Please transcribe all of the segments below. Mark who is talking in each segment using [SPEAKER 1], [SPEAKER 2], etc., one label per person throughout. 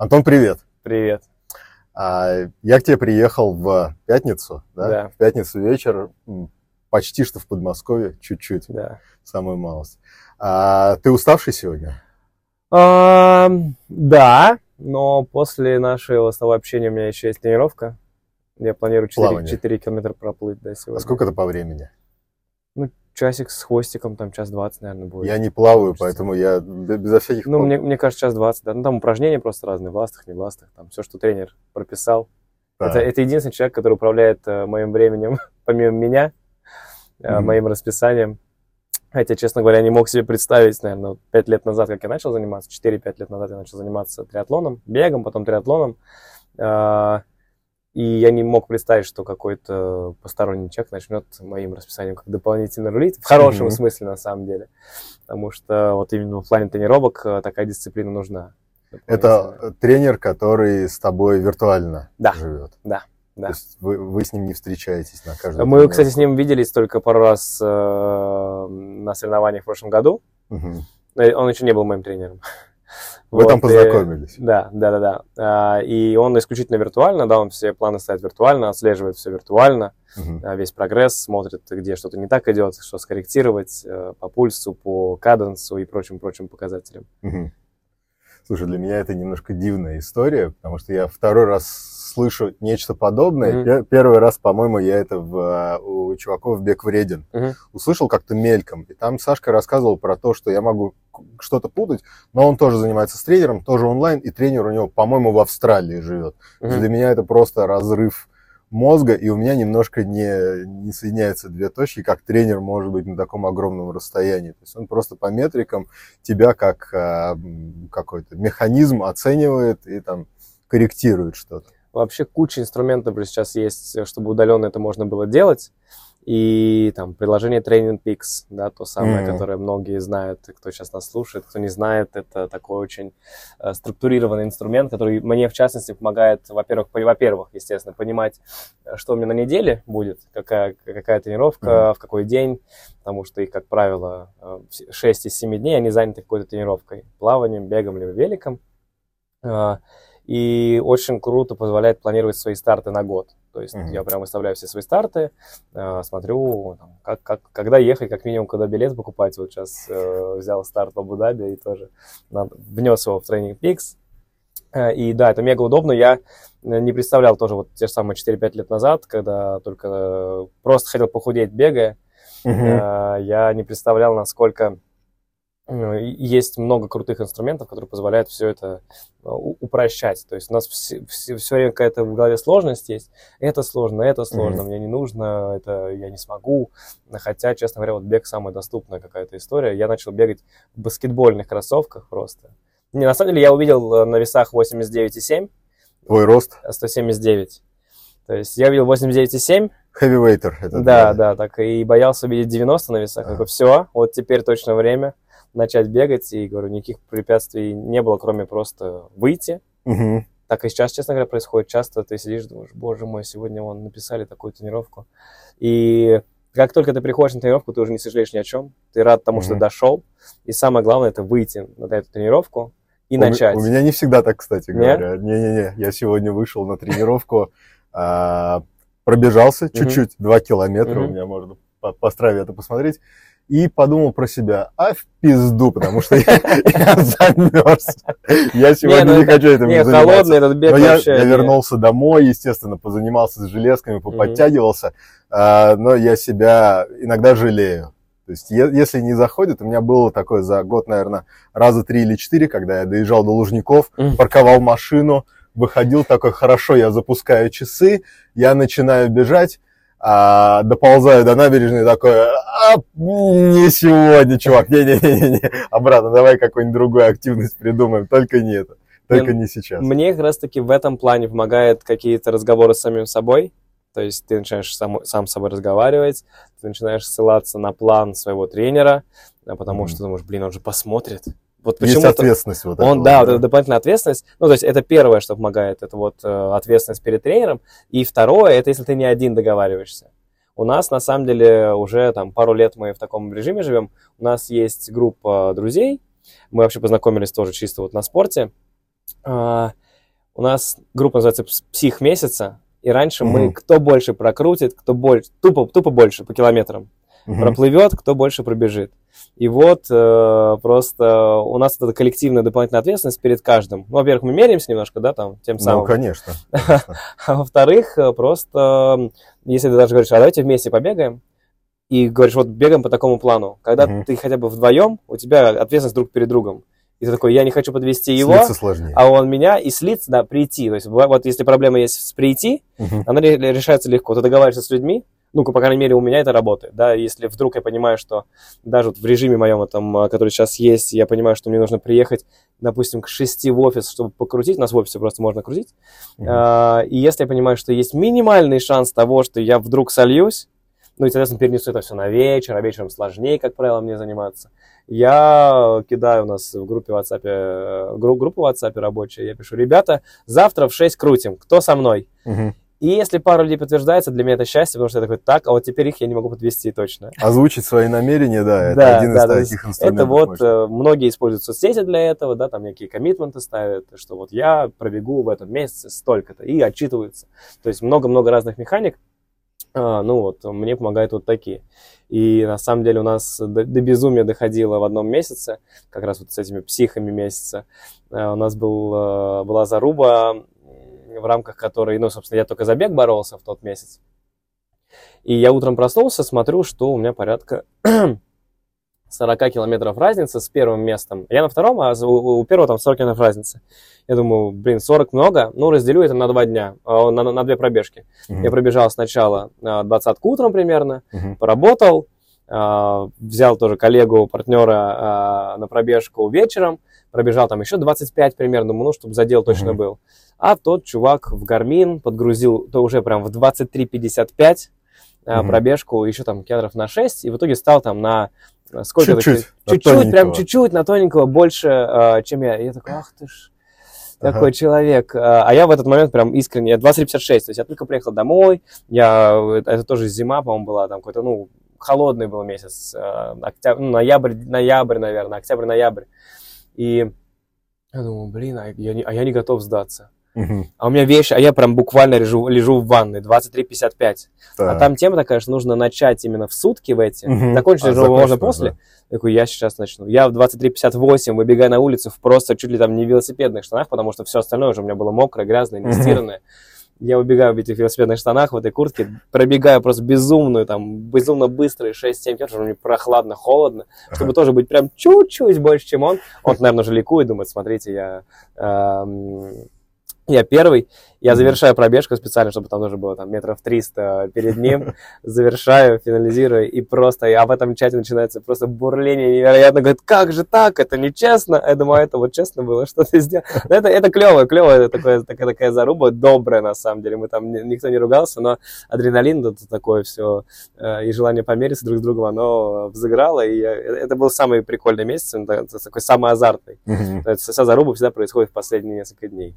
[SPEAKER 1] Антон, привет.
[SPEAKER 2] Привет.
[SPEAKER 1] А, я к тебе приехал в пятницу, да?
[SPEAKER 2] Да.
[SPEAKER 1] В пятницу вечер, почти что в Подмосковье, чуть-чуть,
[SPEAKER 2] Да.
[SPEAKER 1] самую малость. А, ты уставший сегодня?
[SPEAKER 2] Ам, да, но после нашего с тобой общения у меня еще есть тренировка. Я планирую 4,
[SPEAKER 1] Плавание.
[SPEAKER 2] километра проплыть до сегодня.
[SPEAKER 1] А сколько это по времени?
[SPEAKER 2] Часик с хвостиком, там час двадцать, наверное, будет.
[SPEAKER 1] Я не плаваю, поэтому я безо всяких...
[SPEAKER 2] Ну, мне, мне кажется, час двадцать, да. Ну, там упражнения просто разные, в ластах, не в ластах, там все, что тренер прописал.
[SPEAKER 1] Да.
[SPEAKER 2] Это, это единственный человек, который управляет э, моим временем, помимо меня, э,
[SPEAKER 1] Мгм.
[SPEAKER 2] моим расписанием. Хотя, честно говоря, не мог себе представить, наверное, пять лет назад, как я начал заниматься, 4-5 лет назад я начал заниматься триатлоном, бегом, потом триатлоном. А, И я не мог представить, что какой-то посторонний человек начнет моим расписанием как дополнительно рулить, в хорошем
[SPEAKER 1] Мгм.
[SPEAKER 2] смысле на самом деле. Потому что вот именно в плане тренировок э, такая дисциплина нужна.
[SPEAKER 1] Это тренер, который с тобой виртуально
[SPEAKER 2] Да.
[SPEAKER 1] живет?
[SPEAKER 2] Да, да.
[SPEAKER 1] То есть вы, вы с ним не встречаетесь на каждом
[SPEAKER 2] Мы, кстати, с ним виделись только пару раз э, на соревнованиях в прошлом году. Но Он еще не был моим тренером.
[SPEAKER 1] Вы там
[SPEAKER 2] Вот, и-
[SPEAKER 1] познакомились?
[SPEAKER 2] Да, да, да, да. А, И он исключительно виртуально, да, он все планы ставит виртуально, отслеживает все виртуально, а, весь прогресс, смотрит, где что-то не так идет, что скорректировать э, по пульсу, по каденсу и прочим-прочим показателям.
[SPEAKER 1] Мгм. Слушай, для меня это немножко дивная история, потому что я второй раз слышу нечто подобное.
[SPEAKER 2] Мгм.
[SPEAKER 1] Пер- Первый раз, по-моему, я это в, а, у чуваков Бег вреден.
[SPEAKER 2] Мгм.
[SPEAKER 1] Услышал как-то мельком. И там Сашка рассказывал про то, что я могу что-то путать, но он тоже занимается с тренером, тоже онлайн, и тренер у него, по-моему, в Австралии живет.
[SPEAKER 2] Мгм.
[SPEAKER 1] Для меня это просто разрыв мозга, и у меня немножко не, не соединяются две точки, как тренер может быть на таком огромном расстоянии. То есть он просто по метрикам тебя как м, какой-то механизм оценивает и там корректирует что-то.
[SPEAKER 2] Вообще куча инструментов уже сейчас есть, э, чтобы удаленно это можно было делать. И там приложение Training Peaks, да, то самое,
[SPEAKER 1] Мгм.
[SPEAKER 2] которое многие знают, кто сейчас нас слушает, кто не знает, это такой очень э, структурированный инструмент, который мне, в частности, помогает, во-первых, во-первых, естественно, понимать, э, что у меня на неделе будет, какая, какая тренировка, в какой день, потому что их, как правило, э, все- 6 из 7 дней они заняты какой-то тренировкой, плаванием, бегом либо великом. И очень круто позволяет планировать свои старты на год. То есть
[SPEAKER 1] Мгм.
[SPEAKER 2] я прям выставляю все свои старты, э, смотрю, там, как, как, когда ехать, как минимум, когда билет покупать. Вот сейчас э, взял старт в Абу-Даби и тоже надо- внес его в Training Peaks. Э, И да, это мега удобно. Я э, не представлял тоже вот те же самые 4-5 лет назад, когда только э, просто хотел похудеть, бегая. Э, Я не представлял, насколько есть много крутых инструментов, которые позволяют все это э, упрощать. То есть у нас все, время какая-то в голове сложность есть. Это сложно, это сложно, мне не нужно, это я не смогу. Хотя, честно говоря, вот бег самая доступная какая-то история. Я начал бегать в баскетбольных кроссовках просто. Не, на самом деле я увидел э, на весах 89,7,
[SPEAKER 1] Твой рост?
[SPEAKER 2] а 179. То есть я видел 89,7,
[SPEAKER 1] Heavyweighter. Это
[SPEAKER 2] да, да, так и боялся увидеть 90 на весах.
[SPEAKER 1] Ага.
[SPEAKER 2] Такой, все, вот теперь точно время начать бегать. И говорю, никаких препятствий не было, кроме просто выйти.
[SPEAKER 1] Мгм.
[SPEAKER 2] Так и сейчас, честно говоря, происходит. Часто ты сидишь, думаешь, боже мой, сегодня вон написали такую тренировку. И как только ты приходишь на тренировку, ты уже не сожалеешь ни о чем. Ты рад тому, что
[SPEAKER 1] Мгм.
[SPEAKER 2] дошел. И самое главное, это выйти на эту тренировку и
[SPEAKER 1] У
[SPEAKER 2] начать.
[SPEAKER 1] У меня не всегда так, кстати говоря. Не-не-не, я сегодня вышел на тренировку, а, пробежался чуть-чуть, два километра, у меня можно по, по страве это посмотреть, и подумал про себя, а в пизду, потому что я, я замерз. Я сегодня
[SPEAKER 2] ну
[SPEAKER 1] не хочу этим
[SPEAKER 2] Не,
[SPEAKER 1] заниматься.
[SPEAKER 2] холодный этот бег
[SPEAKER 1] Но я,
[SPEAKER 2] вообще.
[SPEAKER 1] я
[SPEAKER 2] не-
[SPEAKER 1] вернулся домой, естественно, позанимался с железками, поподтягивался, а, но я себя иногда жалею. То есть, если не заходит, у меня было такое за год, наверное, раза три или четыре, когда я доезжал до Лужников,
[SPEAKER 2] Мгм.
[SPEAKER 1] парковал машину, выходил такой, хорошо, я запускаю часы, я начинаю бежать, а, доползаю до набережной, такой, а, не сегодня, чувак, не-не-не, обратно, давай какую-нибудь другую активность придумаем, только не это, только
[SPEAKER 2] Не,
[SPEAKER 1] не сейчас.
[SPEAKER 2] Мне как раз-таки в этом плане помогает какие-то разговоры с самим собой. То есть ты начинаешь сам, сам с собой разговаривать, ты начинаешь ссылаться на план своего тренера, а потому
[SPEAKER 1] Мгм.
[SPEAKER 2] что думаешь, блин, он же посмотрит. Вот
[SPEAKER 1] Есть
[SPEAKER 2] почему-то
[SPEAKER 1] ответственность вот
[SPEAKER 2] он,
[SPEAKER 1] этого,
[SPEAKER 2] да, вот эта дополнительная ответственность. Ну, то есть это первое, что помогает, это вот э, ответственность перед тренером. И второе, это если ты не один договариваешься. У нас, на самом деле, уже там пару лет мы в таком режиме живем. У нас есть группа друзей. Мы вообще познакомились тоже чисто вот на спорте. А, у нас группа называется «Псих месяца», и раньше мы,
[SPEAKER 1] Мгм.
[SPEAKER 2] кто больше прокрутит, кто больше, тупо, тупо больше по километрам
[SPEAKER 1] Мгм.
[SPEAKER 2] проплывет, кто больше пробежит. И вот э, просто у нас это коллективная дополнительная ответственность перед каждым. Ну, во-первых, мы меряемся немножко, да, там, тем
[SPEAKER 1] Ну,
[SPEAKER 2] самым.
[SPEAKER 1] конечно.
[SPEAKER 2] А во-вторых, э, просто, если ты даже говоришь, а давайте вместе побегаем, и говоришь, вот бегаем по такому плану. Когда
[SPEAKER 1] Мгм.
[SPEAKER 2] ты хотя бы вдвоем, у тебя ответственность друг перед другом. И ты такой, я не хочу подвести его, а он меня, и слиться, да, прийти. То есть, вот если проблема есть с прийти,
[SPEAKER 1] Мгм.
[SPEAKER 2] она ре- решается легко. Ты договариваешься с людьми, ну, по крайней мере, у меня это работает, да, если вдруг я понимаю, что даже вот в режиме моем, этом, а, который сейчас есть, я понимаю, что мне нужно приехать, допустим, к 6 в офис, чтобы покрутить, у нас в офисе просто можно крутить,
[SPEAKER 1] Мгм.
[SPEAKER 2] а, и если я понимаю, что есть минимальный шанс того, что я вдруг сольюсь, ну и, соответственно, перенесу это все на вечер, а вечером сложнее, как правило, мне заниматься. Я кидаю у нас в группе WhatsApp, э, гру- группу в WhatsApp рабочая, я пишу, ребята, завтра в 6 крутим, кто со мной?
[SPEAKER 1] Мгм.
[SPEAKER 2] И если пару людей подтверждается, для меня это счастье, потому что я такой, так, а вот теперь их я не могу подвести точно.
[SPEAKER 1] Озвучить свои намерения, да, это
[SPEAKER 2] Да,
[SPEAKER 1] один
[SPEAKER 2] да,
[SPEAKER 1] из
[SPEAKER 2] есть
[SPEAKER 1] таких инструментов.
[SPEAKER 2] Это вот
[SPEAKER 1] мощных.
[SPEAKER 2] э, многие используют соцсети для этого, да, там некие коммитменты ставят, что вот я пробегу в этом месяце столько-то, и отчитываются. То есть много-много разных механик, А, ну вот, мне помогают вот такие. И на самом деле у нас до, до безумия доходило в одном месяце, как раз вот с этими психами месяца. Э, У нас был, э, была заруба, в рамках которой, ну, собственно, я только за бег боролся в тот месяц. И я утром проснулся, смотрю, что у меня порядка 40 километров разницы с первым местом. Я на втором, а у, у первого там 40 километров разницы. Я думаю, блин, 40 много, ну, разделю это на два дня, а, на, на две пробежки.
[SPEAKER 1] Мгм.
[SPEAKER 2] Я пробежал сначала а, двадцатку утром примерно,
[SPEAKER 1] Мгм.
[SPEAKER 2] поработал, а, взял тоже коллегу, партнера на пробежку вечером, пробежал там еще 25 примерно, ну, чтобы задел точно
[SPEAKER 1] Мгм.
[SPEAKER 2] был. А тот чувак в Гармин подгрузил, то уже прям в 23.55 а,
[SPEAKER 1] Мгм.
[SPEAKER 2] пробежку, еще там километров на 6, и в итоге стал там на а, сколько
[SPEAKER 1] Чуть-чуть,
[SPEAKER 2] чуть-чуть, прям чуть-чуть на тоненького больше, а, чем я. И я такой, ах ты ж,
[SPEAKER 1] Ага.
[SPEAKER 2] такой человек. А а я в этот момент прям искренне, я 23.56, то есть я только приехал домой, я, это тоже зима, по-моему, была, там какой-то, ну, холодный был месяц, а, октябрь, ну, ноябрь, ноябрь, наверное, октябрь-ноябрь. И я думаю, блин, а я, не, а я не готов сдаться.
[SPEAKER 1] Мгм.
[SPEAKER 2] А у меня вещи, а я прям буквально лежу, лежу в ванной, 23.55. А
[SPEAKER 1] Так.
[SPEAKER 2] там тема такая, что нужно начать именно в сутки в эти.
[SPEAKER 1] Мгм.
[SPEAKER 2] Закончить
[SPEAKER 1] А,
[SPEAKER 2] можно после.
[SPEAKER 1] можно.
[SPEAKER 2] Я такой, я сейчас начну. Я в 23.58 выбегаю на улицу в просто чуть ли там не велосипедных штанах, потому что все остальное уже у меня было мокрое, грязное, нестиранное. Я убегаю в этих велосипедных штанах, в этой куртке, пробегаю просто безумную, там, безумно быстрые 6-7 километров, мне прохладно, холодно, чтобы тоже быть прям чуть-чуть больше, чем он. Он, наверное, уже ликует, думает, смотрите, я, эм, я первый. Я завершаю пробежку специально, чтобы там тоже было там метров 300 перед ним. Завершаю, финализирую, и просто, а в этом чате начинается просто бурление невероятно. Говорит, как же так, это нечестно. Я думаю, «А это вот честно было, что ты сделал. Но это, это клево, клево, это такое, такая, такая заруба, добрая на самом деле. Мы там, ни- никто не ругался, но адреналин, это такое все, и желание помериться друг с другом, оно взыграло, и я- это был самый прикольный месяц, такой самый азартный. Вся заруба всегда происходит в последние несколько дней.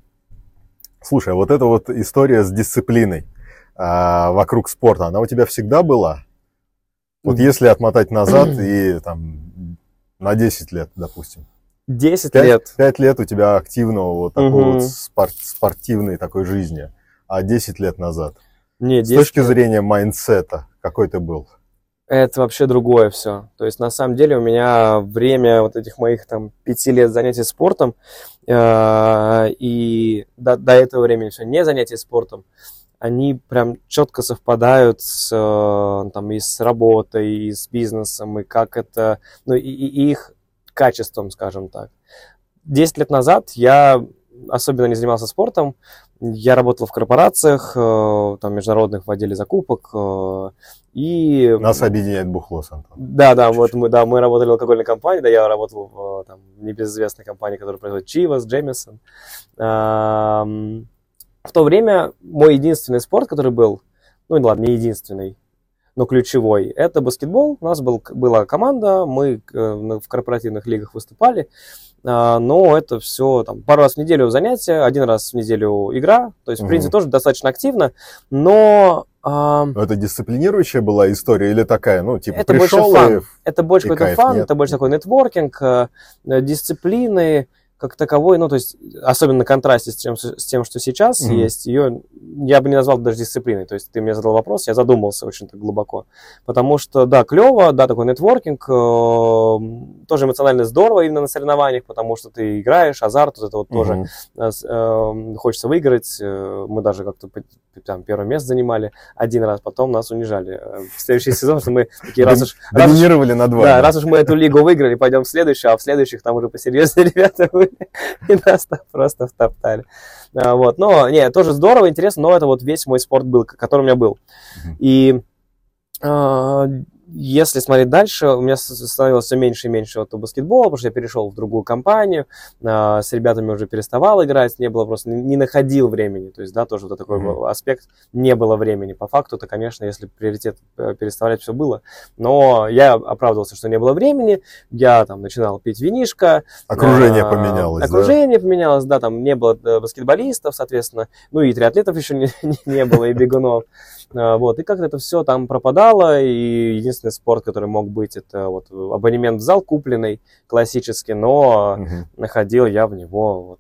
[SPEAKER 1] Слушай, вот эта вот история с дисциплиной а, вокруг спорта, она у тебя всегда была? Вот если отмотать назад и там на 10 лет, допустим.
[SPEAKER 2] 10
[SPEAKER 1] Пять
[SPEAKER 2] лет.
[SPEAKER 1] пять лет у тебя активного вот такой
[SPEAKER 2] Мгм.
[SPEAKER 1] вот спор- спортивной такой жизни, а 10 лет назад.
[SPEAKER 2] Не,
[SPEAKER 1] С
[SPEAKER 2] 10
[SPEAKER 1] точки зрения mindset'а, какой ты был?
[SPEAKER 2] Это вообще другое все. То есть, на самом деле, у меня время вот этих моих там пяти лет занятий спортом э, и до, до этого времени все не занятия спортом, они прям четко совпадают с, э, там, и с работой, и с бизнесом, и как это, ну, и, и их качеством, скажем так. Десять лет назад я особенно не занимался спортом, я работал в корпорациях, э, там, международных в отделе закупок, э, и...
[SPEAKER 1] Нас объединяет бухло с Антоном.
[SPEAKER 2] Да, да, вот мы, да, мы работали в алкогольной компании, да, я работал в там, небезызвестной компании, которая производит Чивас, Джемисон. В то время мой единственный спорт, который был, ну ладно, не единственный, но ключевой, это баскетбол. У нас был, была команда, мы э, в корпоративных лигах выступали, но это все там, пару раз в неделю занятия, один раз в неделю игра, то есть, в
[SPEAKER 1] Мгм.
[SPEAKER 2] принципе, тоже достаточно активно, но...
[SPEAKER 1] Но это дисциплинирующая была история или такая, ну, типа,
[SPEAKER 2] Это больше
[SPEAKER 1] пришел
[SPEAKER 2] фан.
[SPEAKER 1] и...
[SPEAKER 2] Это больше какой-то фан,
[SPEAKER 1] нет?
[SPEAKER 2] это больше такой нетворкинг, э, дисциплины, как таковой, ну, то есть, особенно на контрасте с тем, с тем что сейчас mm-hmm. есть, ее я бы не назвал даже дисциплиной. То есть, ты мне задал вопрос, я задумался очень так глубоко. Потому что, да, клево, да, такой нетворкинг, э, тоже эмоционально здорово именно на соревнованиях, потому что ты играешь, азарт, вот это вот mm-hmm. тоже э, хочется выиграть. Э, мы даже как-то там первое место занимали один раз, потом нас унижали. Э, в следующий сезон, что мы такие, раз уж...
[SPEAKER 1] Доминировали на два.
[SPEAKER 2] Да, раз уж мы эту лигу выиграли, пойдем в следующую, а в следующих там уже посерьезнее ребята были, и нас там просто втоптали. А, вот, но, не, тоже здорово, интересно, но это вот весь мой спорт был, который у меня был. И а, если смотреть дальше, у меня становилось все меньше и меньше вот баскетбола, потому что я перешел в другую компанию, э, с ребятами уже переставал играть, не было просто, не, не находил времени, то есть, да, тоже вот такой mm-hmm. аспект, не было времени. По факту, то, конечно, если приоритет э, переставлять все было, но я оправдывался, что не было времени, я там начинал пить винишко.
[SPEAKER 1] Окружение э, поменялось,
[SPEAKER 2] Окружение да? поменялось, да, там не было э, баскетболистов, соответственно, ну и триатлетов еще не, не было, и бегунов. А, вот, и как-то это все там пропадало, и единственный спорт, который мог быть, это вот абонемент в зал купленный, классический, но угу. находил я в него вот...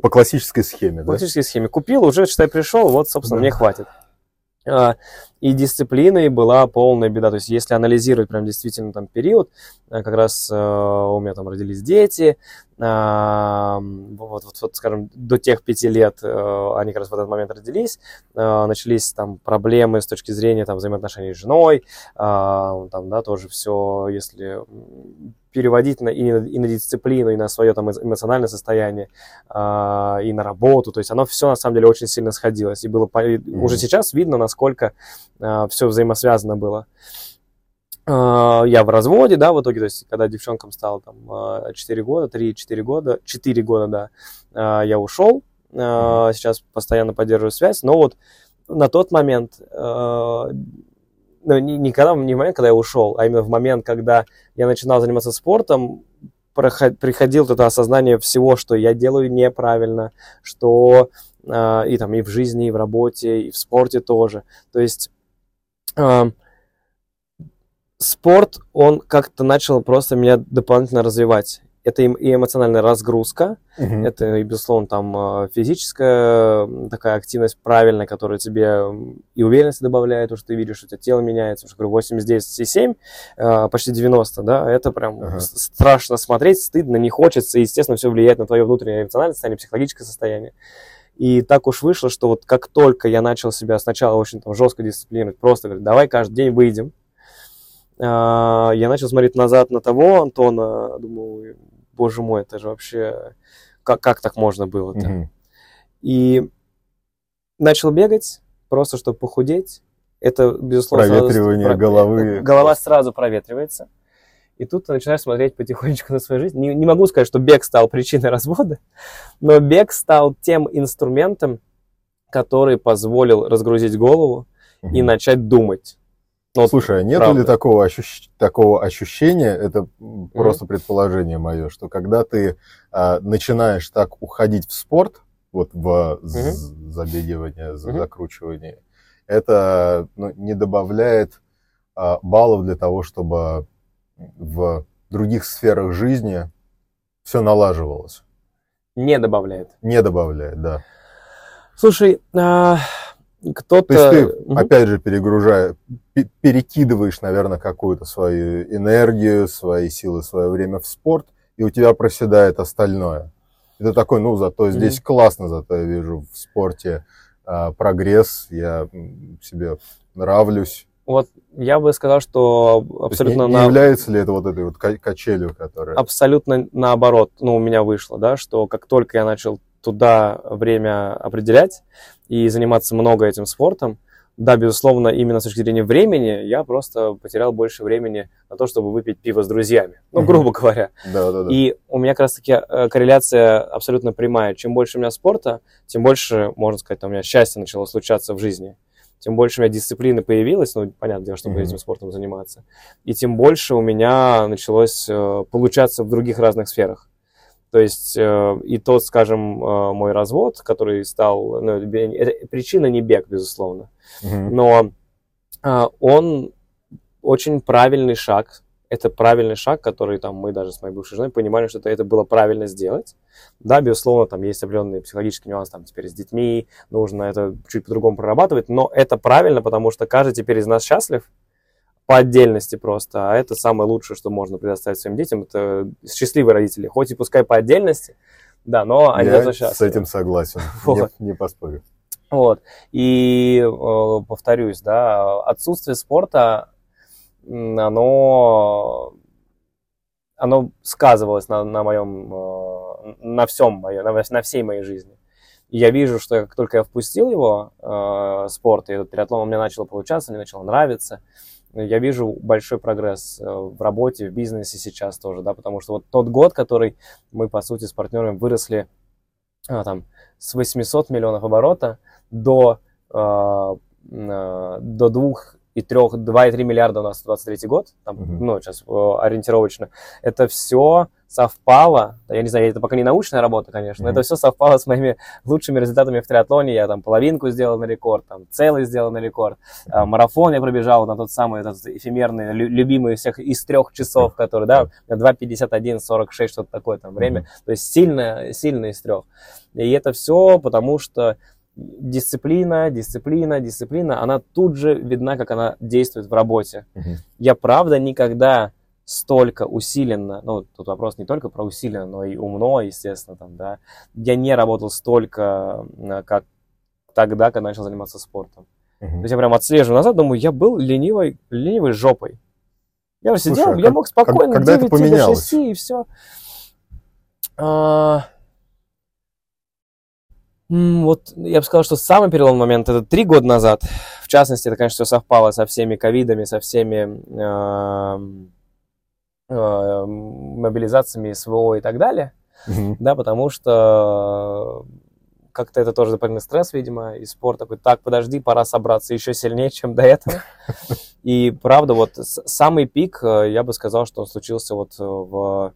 [SPEAKER 1] По классической схеме,
[SPEAKER 2] По да? классической схеме. Купил, уже, считай, пришел, вот, собственно, да. мне хватит. А, и дисциплиной была полная беда. То есть, если анализировать прям действительно там период, э, как раз э, у меня там родились дети, а, вот, вот, вот, скажем, до тех пяти лет э, они как раз в этот момент родились, начались там проблемы с точки зрения там взаимоотношений с женой, а, там, да, тоже все, если переводить на, и, на, и на дисциплину, и на свое там эмоциональное состояние, э, и на работу. То есть оно все на самом деле очень сильно сходилось. И было mm-hmm. уже сейчас видно, насколько э, все взаимосвязано было. Э, я в разводе, да, в итоге, то есть когда девчонкам стало там 4 года, 3-4 года, 4 года, да, э, я ушел. Э, сейчас постоянно поддерживаю связь, но вот на тот момент ну, не, не, когда, не в момент, когда я ушел, а именно в момент, когда я начинал заниматься спортом, приходило это осознание всего, что я делаю неправильно, что э, и там и в жизни, и в работе, и в спорте тоже. То есть э, спорт, он как-то начал просто меня дополнительно развивать это и эмоциональная разгрузка, uh-huh. это, и, безусловно, там а, физическая такая активность правильная, которая тебе и уверенность добавляет, потому что ты видишь, что у тебя тело меняется, потому что, говорю, 89,7, а, почти 90, да, это прям uh-huh. страшно смотреть, стыдно, не хочется, и, естественно, все влияет на твое внутреннее эмоциональное состояние, психологическое состояние. И так уж вышло, что вот как только я начал себя сначала очень там жестко дисциплинировать, просто говорить, давай каждый день выйдем, а, я начал смотреть назад на того Антона, думаю, боже мой, это же вообще, как, как так можно было-то? Угу. И начал бегать, просто чтобы похудеть. Это, безусловно...
[SPEAKER 1] Проветривание сразу, головы.
[SPEAKER 2] Голова сразу проветривается. И тут ты начинаешь смотреть потихонечку на свою жизнь. Не, не могу сказать, что бег стал причиной развода, но бег стал тем инструментом, который позволил разгрузить голову угу. и начать думать.
[SPEAKER 1] Ну, Слушай, а нет ли такого, ощущ... такого ощущения, это mm-hmm. просто предположение мое, что когда ты а, начинаешь так уходить в спорт, вот в mm-hmm. забегивание, mm-hmm. закручивание, это ну, не добавляет а, баллов для того, чтобы в других сферах жизни все налаживалось?
[SPEAKER 2] Не добавляет.
[SPEAKER 1] Не добавляет, да.
[SPEAKER 2] Слушай, а, кто-то...
[SPEAKER 1] То есть ты, угу. опять же, перегружая, перекидываешь, наверное, какую-то свою энергию, свои силы, свое время в спорт, и у тебя проседает остальное. Это такой, ну, зато здесь mm классно, зато я вижу в спорте а, прогресс, я себе нравлюсь.
[SPEAKER 2] Вот я бы сказал, что абсолютно...
[SPEAKER 1] Не, не на... является ли это вот этой вот качелью, которая...
[SPEAKER 2] Абсолютно наоборот, ну, у меня вышло, да, что как только я начал туда время определять и заниматься много этим спортом, да, безусловно, именно с точки зрения времени я просто потерял больше времени на то, чтобы выпить пиво с друзьями. Ну, грубо говоря.
[SPEAKER 1] Да, да, да.
[SPEAKER 2] И у меня как раз-таки э, корреляция абсолютно прямая. Чем больше у меня спорта, тем больше, можно сказать, у меня счастье начало случаться в жизни. Тем больше у меня дисциплины появилась, ну, понятное дело, чтобы mm-hmm. этим спортом заниматься. И тем больше у меня началось э, получаться в других разных сферах. То есть э, и тот, скажем, э, мой развод, который стал, ну, это, причина не бег, безусловно, mm-hmm. но э, он очень правильный шаг это правильный шаг, который там мы даже с моей бывшей женой понимали, что это, это было правильно сделать. Да, безусловно, там есть определенные психологические нюансы, там теперь с детьми нужно это чуть по-другому прорабатывать, но это правильно, потому что каждый теперь из нас счастлив по отдельности просто, а это самое лучшее, что можно предоставить своим детям, это счастливые родители, хоть и пускай по отдельности, да, но они
[SPEAKER 1] Я
[SPEAKER 2] счастливы.
[SPEAKER 1] с этим согласен,
[SPEAKER 2] Вот.
[SPEAKER 1] не, не поспорю.
[SPEAKER 2] Вот. И э, повторюсь, да, отсутствие спорта, оно, оно сказывалось на, на моем, э, на всем моем, на, на всей моей жизни. И я вижу, что как только я впустил его, э, спорт, и этот триатлон у меня начал получаться, мне начало нравиться, я вижу большой прогресс э, в работе, в бизнесе сейчас тоже, да, потому что вот тот год, который мы, по сути, с партнерами выросли а, там, с 800 миллионов оборота до, э, э, до 2 и 3, 2,3 миллиарда у нас 23 год, там,
[SPEAKER 1] Мгм.
[SPEAKER 2] ну, сейчас ориентировочно, это все совпало, я не знаю, это пока не научная работа, конечно, но
[SPEAKER 1] Мгм.
[SPEAKER 2] это все совпало с моими лучшими результатами в триатлоне, я там половинку сделал на рекорд, там целый сделал на рекорд, а, марафон я пробежал на тот самый этот эфемерный, лю- любимый всех из трех часов, который, да, меня 2.51, 46, что-то такое там время,
[SPEAKER 1] Мгм.
[SPEAKER 2] то есть сильно, сильно из трех. И это все потому, что дисциплина, дисциплина, дисциплина, она тут же видна, как она действует в работе.
[SPEAKER 1] Мгм.
[SPEAKER 2] Я, правда, никогда столько усиленно, ну, тут вопрос не только про усиленно, но и умно, естественно, там, да, я не работал столько, как тогда, когда начал заниматься спортом. То
[SPEAKER 1] Мгм.
[SPEAKER 2] есть я прям отслеживаю назад, думаю, я был ленивой, ленивой жопой. Я уже сидел,
[SPEAKER 1] Слушай, а
[SPEAKER 2] я
[SPEAKER 1] как-
[SPEAKER 2] мог спокойно
[SPEAKER 1] когда это
[SPEAKER 2] 9 до
[SPEAKER 1] поменялось?
[SPEAKER 2] 6 и все. Вот я бы сказал, что самый переломный момент это три года назад. В частности, это, конечно, все совпало со всеми ковидами, со всеми эм, э, мобилизациями СВО и так далее да, потому что как-то это тоже дополнительный стресс, видимо, и спорт такой, так, подожди, пора собраться еще сильнее, чем до этого. И правда, вот самый пик, э, я бы сказал, что он случился вот э, в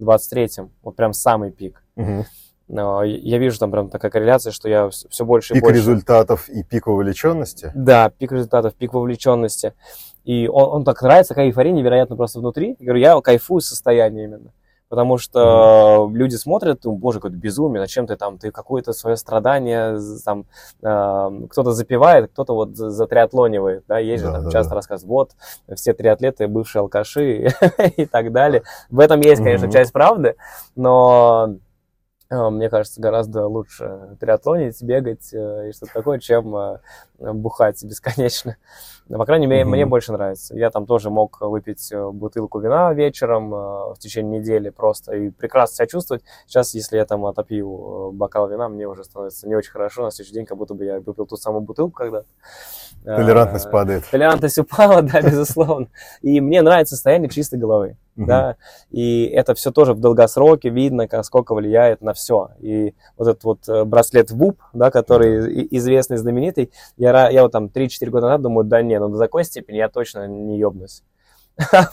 [SPEAKER 2] 23-м, вот прям самый пик.
[SPEAKER 1] Мгм.
[SPEAKER 2] Я вижу там прям такая корреляция, что я все больше и
[SPEAKER 1] Пик
[SPEAKER 2] больше...
[SPEAKER 1] результатов и пик вовлеченности.
[SPEAKER 2] Да, пик результатов, пик вовлеченности. И он, он так нравится, такая эйфория невероятно просто внутри. Я говорю, я кайфую состояние именно. Потому что люди смотрят, думают, боже, какое-то безумие, зачем ты там, ты какое-то свое страдание, там, э, кто-то запивает, кто-то вот за- затриатлонивает, да, есть же
[SPEAKER 1] Да,
[SPEAKER 2] там
[SPEAKER 1] да,
[SPEAKER 2] часто
[SPEAKER 1] да.
[SPEAKER 2] рассказывают, вот, все триатлеты бывшие алкаши и так далее. В этом есть, конечно, часть правды, но мне кажется, гораздо лучше триатлонить, бегать э, и что-то такое, чем э, бухать бесконечно. Но, по крайней мере,
[SPEAKER 1] Мгм.
[SPEAKER 2] мне больше нравится. Я там тоже мог выпить э, бутылку вина вечером э, в течение недели просто и прекрасно себя чувствовать. Сейчас, если я там отопью э, бокал вина, мне уже становится не очень хорошо. На следующий день как будто бы я выпил ту самую бутылку когда
[SPEAKER 1] Толерантность падает.
[SPEAKER 2] Толерантность упала, да, безусловно. И мне нравится состояние чистой головы
[SPEAKER 1] Мгм.
[SPEAKER 2] да, и это все тоже в долгосроке видно, как, сколько влияет на все. И вот этот вот э, браслет ВУП, да, который известный, знаменитый, я, я вот там 3-4 года назад думаю, да не, ну до такой степени я точно не ебнусь.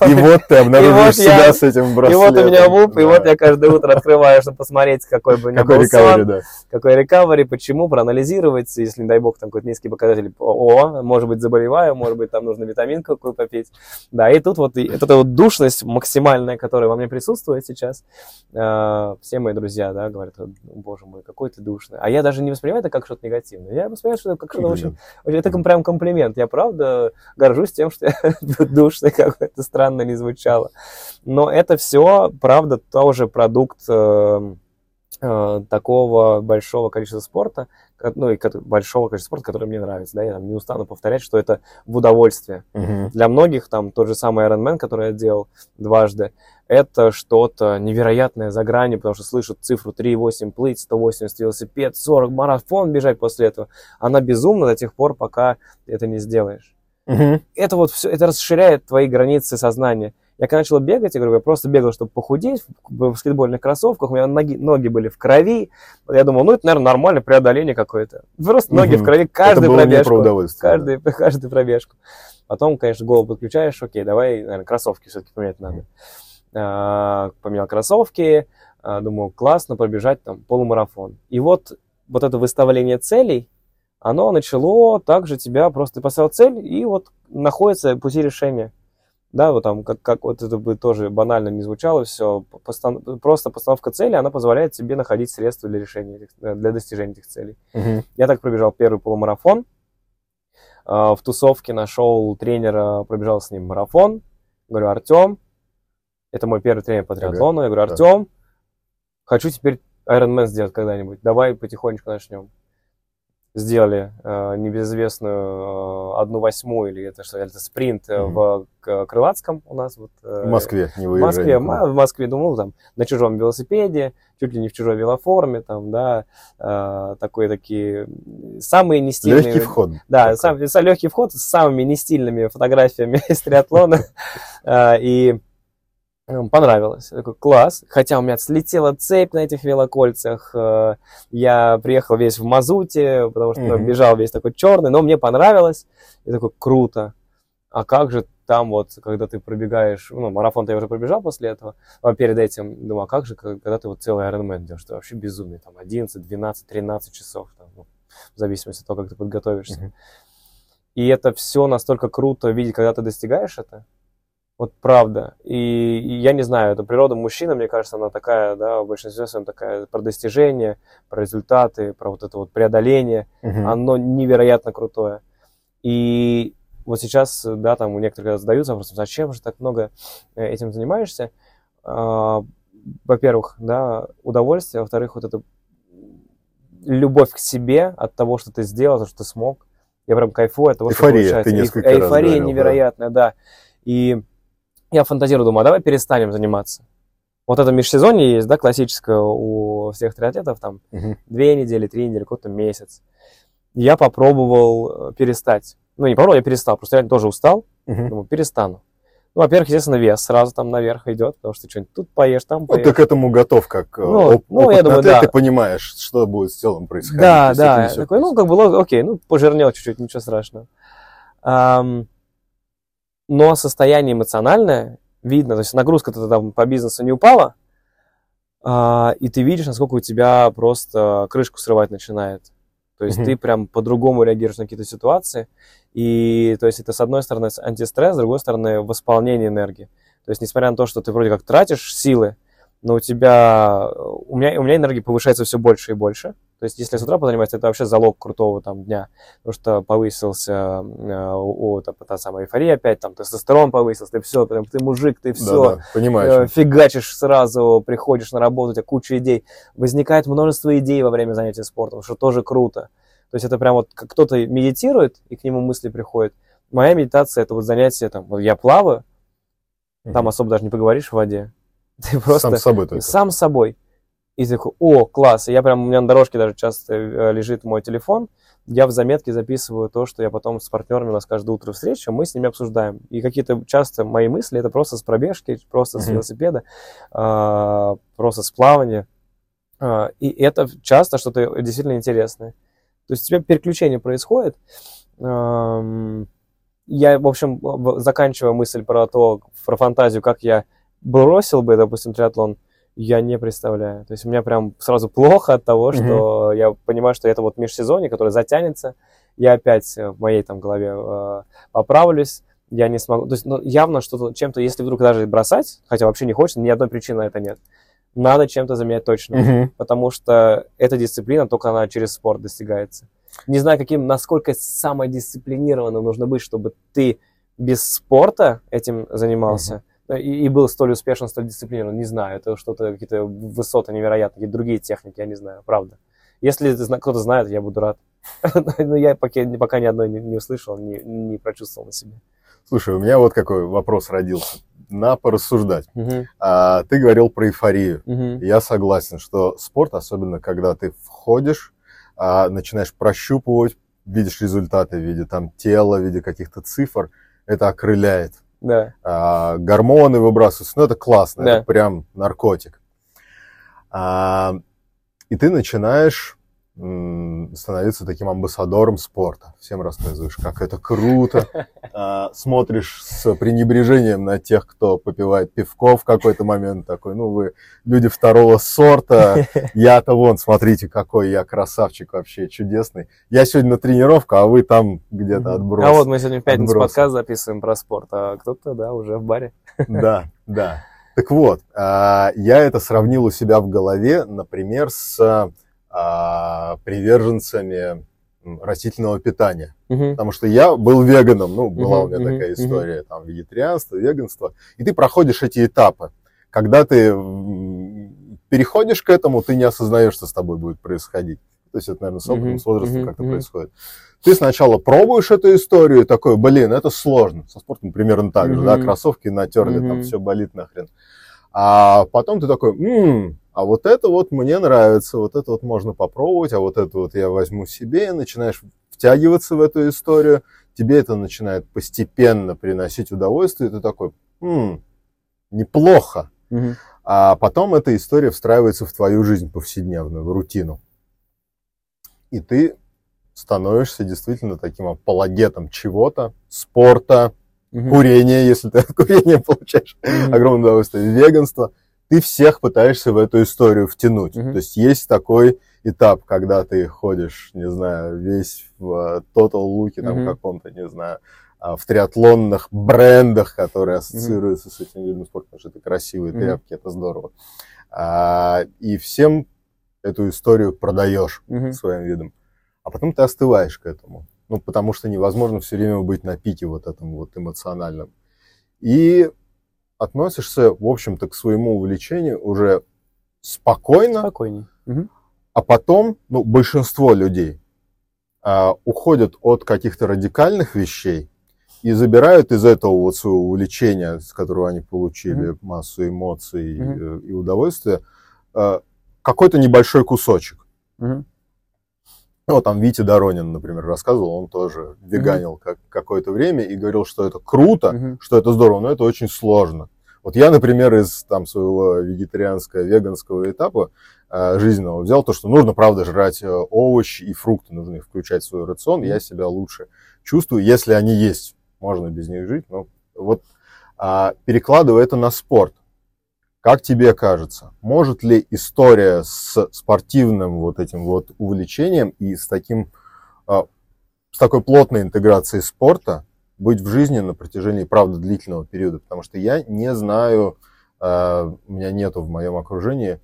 [SPEAKER 1] И вот ты
[SPEAKER 2] я-
[SPEAKER 1] себя с этим
[SPEAKER 2] И
[SPEAKER 1] браслетом.
[SPEAKER 2] вот у меня ВУП, и вот я каждое утро открываю, чтобы посмотреть, какой бы у меня
[SPEAKER 1] Какой
[SPEAKER 2] был
[SPEAKER 1] рекавери,
[SPEAKER 2] сон,
[SPEAKER 1] да.
[SPEAKER 2] какой рекавери, почему, проанализировать, если, не дай бог, там какой-то низкий показатель, о, может быть, заболеваю, может быть, там нужно витаминку какую попить. Да, и тут вот и- эта вот душность максимальная, которая во мне присутствует сейчас, э, все мои друзья, да, говорят, «О, боже мой, какой ты душный. А я даже не воспринимаю это как что-то негативное. Я воспринимаю, что это как что-то очень... Это прям комплимент. Я правда горжусь тем, что я душный, как бы это странно не звучало. Но это все, правда, тоже продукт э, э, такого большого количества спорта, ну и большого количества спорта, который мне нравится, да, я там не устану повторять, что это в удовольствие.
[SPEAKER 1] Мгм.
[SPEAKER 2] Для многих там тот же самый Ironman, который я делал дважды, это что-то невероятное за гранью, потому что слышат цифру 3,8 плыть, 180 велосипед, 40 марафон бежать после этого. Она безумна до тех пор, пока ты это не сделаешь
[SPEAKER 1] Мгм.
[SPEAKER 2] это вот все, это расширяет твои границы сознания. Я когда начал бегать, я говорю, я просто бегал, чтобы похудеть в баскетбольных кроссовках, у меня ноги, ноги были в крови. Я думал, ну это, наверное, нормальное преодоление какое-то. Просто ноги
[SPEAKER 1] Мгм.
[SPEAKER 2] в крови каждую пробежку.
[SPEAKER 1] про.
[SPEAKER 2] Каждую, каждую пробежку. Потом, конечно, голову подключаешь, окей, давай, наверное, кроссовки все-таки поменять надо. А, Поменял кроссовки, а, думаю, классно пробежать там полумарафон. И вот, вот это выставление целей, оно начало также тебя, просто поставил цель, и вот находится пути решения. да, вот там, как, как вот это бы тоже банально не звучало все, постан... просто постановка цели, она позволяет тебе находить средства для решения, э, для достижения этих целей.
[SPEAKER 1] Мгм.
[SPEAKER 2] Я так пробежал первый полумарафон, А, в тусовке нашел тренера, пробежал с ним марафон, говорю, Артем, это мой первый тренер по триатлону, я говорю,
[SPEAKER 1] да.
[SPEAKER 2] Артем, хочу теперь Ironman сделать когда-нибудь, давай потихонечку начнем. Сделали э, небезызвестную э, одну восьмую, или это что, это спринт э,
[SPEAKER 1] Мгм.
[SPEAKER 2] в К- Крылатском у нас. Вот, э,
[SPEAKER 1] В Москве не
[SPEAKER 2] в
[SPEAKER 1] выезжай
[SPEAKER 2] Москве,
[SPEAKER 1] никуда.
[SPEAKER 2] в Москве думал, там, на чужом велосипеде, чуть ли не в чужой велоформе, там, да, э, такой, такие, самые нестильные...
[SPEAKER 1] Легкий вход.
[SPEAKER 2] Да,
[SPEAKER 1] такой.
[SPEAKER 2] сам, легкий вход с самыми нестильными фотографиями из триатлона. А, И понравилось. Я Такой, класс. Хотя у меня слетела цепь на этих велокольцах. э, Я приехал весь в мазуте, потому что
[SPEAKER 1] Мгм.
[SPEAKER 2] бежал весь такой черный, но мне понравилось. И такой, круто. А как же там вот, когда ты пробегаешь, ну, марафон-то я уже пробежал после этого, а перед этим, думаю, а как же, когда ты вот целый Ironman делаешь, это вообще безумие, там, 11, 12, 13 часов, там, ну, в зависимости от того, как ты подготовишься.
[SPEAKER 1] Мгм.
[SPEAKER 2] И это все настолько круто видеть, когда ты достигаешь это. Вот правда. И, и я не знаю, это природа мужчины, мне кажется, она такая, да, в большинстве своем такая про достижения, про результаты, про вот это вот преодоление.
[SPEAKER 1] Мгм.
[SPEAKER 2] Оно невероятно крутое. И вот сейчас, да, там у некоторых задаются вопросом, зачем же так много э, этим занимаешься? А, Во-первых, да, удовольствие, во-вторых, вот это любовь к себе от того, что ты сделал, то, что ты смог. Я прям кайфую от того, что
[SPEAKER 1] Эйфория,
[SPEAKER 2] получается.
[SPEAKER 1] ты несколько раз
[SPEAKER 2] Эйфория
[SPEAKER 1] говорил, да.
[SPEAKER 2] невероятная, да. И я фантазирую, думаю, а давай перестанем заниматься. Вот это межсезонье есть, да, классическое у всех триатлетов, там,
[SPEAKER 1] Мгм.
[SPEAKER 2] две недели, три недели, какой-то месяц. Я попробовал э, перестать. Ну, не попробовал, я перестал, просто реально тоже устал.
[SPEAKER 1] Мгм.
[SPEAKER 2] Думаю, перестану. Ну, во-первых, естественно, вес сразу там наверх идет, потому что что-нибудь тут поешь, там поешь.
[SPEAKER 1] ты к этому готов, как э,
[SPEAKER 2] Ну,
[SPEAKER 1] оп-
[SPEAKER 2] ну, я думаю, да.
[SPEAKER 1] ты понимаешь, что будет с телом происходить.
[SPEAKER 2] Да, да. Такой, ну, как бы, окей, ну, пожирнел чуть-чуть, ничего страшного. Но состояние эмоциональное видно, то есть нагрузка-то там по бизнесу не упала, а, и ты видишь, насколько у тебя просто крышку срывать начинает. То есть
[SPEAKER 1] Мгм.
[SPEAKER 2] ты прям по-другому реагируешь на какие-то ситуации. И то есть это с одной стороны антистресс, с другой стороны восполнение энергии. То есть несмотря на то, что ты вроде как тратишь силы, но у тебя, у меня, у меня энергия повышается все больше и больше. То есть если с утра позаниматься, это вообще залог крутого там дня, потому что повысился э, у, там, та самая эйфория опять, там тестостерон повысился, ты все, прям, ты мужик, ты все,
[SPEAKER 1] Да, да, понимаешь.
[SPEAKER 2] э, фигачишь сразу, приходишь на работу, у тебя куча идей. Возникает множество идей во время занятий спортом, что тоже круто. То есть это прям вот кто-то медитирует, и к нему мысли приходят. Моя медитация это вот занятие, там, вот я плаваю, там
[SPEAKER 1] Мгм.
[SPEAKER 2] особо даже не поговоришь в воде. Ты просто
[SPEAKER 1] Сам с собой только.
[SPEAKER 2] сам с собой. И такой, о, класс. И я прям, у меня на дорожке даже часто э, лежит мой телефон. Я в заметке записываю то, что я потом с партнерами, у нас каждое утро встреча, мы с ними обсуждаем. И какие-то часто мои мысли, это просто с пробежки, просто с
[SPEAKER 1] Мгм.
[SPEAKER 2] велосипеда, а, просто с плавания. А, И это часто что-то действительно интересное. То есть у тебя переключение происходит. Я, в общем, заканчивая мысль про то, про фантазию, как я бросил бы, допустим, триатлон, я не представляю. То есть у меня прям сразу плохо от того, что я понимаю, что это вот межсезонье, которое затянется. Я опять в моей там голове э, поправлюсь. Я не смогу. То есть ну, явно что-то чем-то, если вдруг даже бросать, хотя вообще не хочется, ни одной причины на это нет. Надо чем-то заменять точно
[SPEAKER 1] Мгм.
[SPEAKER 2] потому что эта дисциплина, только она через спорт достигается. Не знаю, каким, насколько самодисциплинированным нужно быть, чтобы ты без спорта этим занимался и, и был столь успешен, столь дисциплинирован. Не знаю, это что-то, какие-то высоты невероятные, какие-то другие техники, я не знаю, правда. Если кто-то знает, я буду рад. Но я пока, пока ни одной не, не услышал, не, не прочувствовал на себе.
[SPEAKER 1] Слушай, у меня вот какой вопрос родился. На порассуждать.
[SPEAKER 2] Мгм,
[SPEAKER 1] А, ты говорил про эйфорию.
[SPEAKER 2] мгм.
[SPEAKER 1] Я согласен, что спорт, особенно когда ты входишь, а, начинаешь прощупывать, видишь результаты в виде там тела, в виде каких-то цифр, это окрыляет.
[SPEAKER 2] Да,
[SPEAKER 1] А, гормоны выбрасываются, ну это классно,
[SPEAKER 2] Да.
[SPEAKER 1] это прям наркотик. А, и ты начинаешь становиться таким амбассадором спорта. Всем рассказываешь, как это круто. А, смотришь с пренебрежением на тех, кто попивает пивко в какой-то момент такой, ну вы люди второго сорта, я-то вон, смотрите, какой я красавчик вообще, чудесный. Я сегодня на тренировку, а вы там где-то отброс.
[SPEAKER 2] А вот мы сегодня в пятницу отброс. подкаст записываем про спорт, а кто-то, да, уже в баре.
[SPEAKER 1] Да, да. Так вот, а, я это сравнил у себя в голове, например, с приверженцами растительного питания. Uh-huh. Потому что я был веганом, ну, была uh-huh, у меня uh-huh, такая история, uh-huh. там, вегетарианство, веганство. И ты проходишь эти этапы. Когда ты переходишь к этому, ты не осознаешь, что с тобой будет происходить. То есть это, наверное, с опытом, uh-huh, с возрастом uh-huh, как-то uh-huh. происходит. Ты сначала пробуешь эту историю, такой, блин, это сложно. Со спортом примерно так же, uh-huh. да, кроссовки натерли, uh-huh. там все болит нахрен. А потом ты такой, м-м, а вот это вот мне нравится, вот это вот можно попробовать, а вот это вот я возьму себе, и начинаешь втягиваться в эту историю, тебе это начинает постепенно приносить удовольствие, и ты такой, м-м, неплохо. Угу. А потом эта история встраивается в твою жизнь повседневную, в рутину. И ты становишься действительно таким апологетом чего-то, спорта, угу. курения, если ты от курения получаешь угу. огромное удовольствие, веганство – ты всех пытаешься в эту историю втянуть. Mm-hmm. То есть есть такой этап, когда ты ходишь, не знаю, весь в Total Look, там mm-hmm. каком-то, не знаю, а, в триатлонных брендах, которые ассоциируются mm-hmm. с этим видом спорта, потому что это красивые mm-hmm. тряпки, это здорово. А, и всем эту историю продаешь mm-hmm. своим видом. А потом ты остываешь к этому. Ну, потому что невозможно все время быть на пике вот этом вот эмоциональном. И относишься, в общем-то, к своему увлечению уже спокойно.
[SPEAKER 2] Спокойней. Угу.
[SPEAKER 1] А потом, ну, большинство людей а, уходят от каких-то радикальных вещей и забирают из этого вот своего увлечения, с которого они получили mm массу эмоций mm и, и удовольствия, а, какой-то небольшой кусочек. mm Ну, вот там Витя Доронин, например, рассказывал, он тоже веганил mm как, какое-то время и говорил, что это круто, mm что это здорово, но это очень сложно. Вот я, например, из там, своего вегетарианского, веганского этапа э, жизненного взял то, что нужно, правда, жрать э, овощи и фрукты, нужно их включать в свой рацион, я себя лучше чувствую, если они есть. Можно без них жить, но вот э, перекладывая это на спорт. Как тебе кажется, может ли история с спортивным вот этим вот увлечением и с таким, э, с такой плотной интеграцией спорта быть в жизни на протяжении, правда, длительного периода, потому что я не знаю, э, у меня нету в моем окружении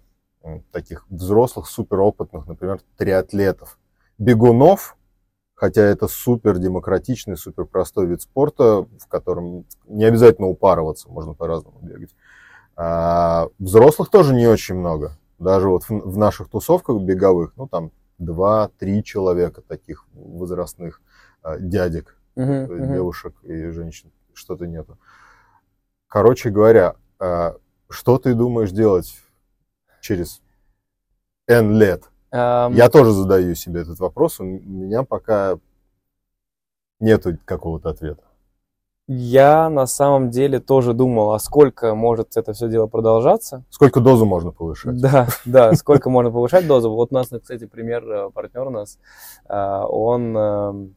[SPEAKER 1] таких взрослых, суперопытных, например, триатлетов. Бегунов, хотя это супер демократичный, супер простой вид спорта, в котором не обязательно упарываться, можно по-разному бегать. А взрослых тоже не очень много. Даже вот в, наших тусовках беговых, ну там два-три человека таких возрастных а, дядек uh-huh, uh-huh. девушек и женщин, что-то нету. Короче говоря, а, что ты думаешь делать через N лет? Um... Я тоже задаю себе этот вопрос, у меня пока нету какого-то ответа.
[SPEAKER 2] Я на самом деле тоже думал, а сколько может это все дело продолжаться.
[SPEAKER 1] Сколько дозу можно повышать?
[SPEAKER 2] Да, да, сколько можно повышать дозу. Вот у нас, кстати, пример, э, партнер у нас, э, он эм,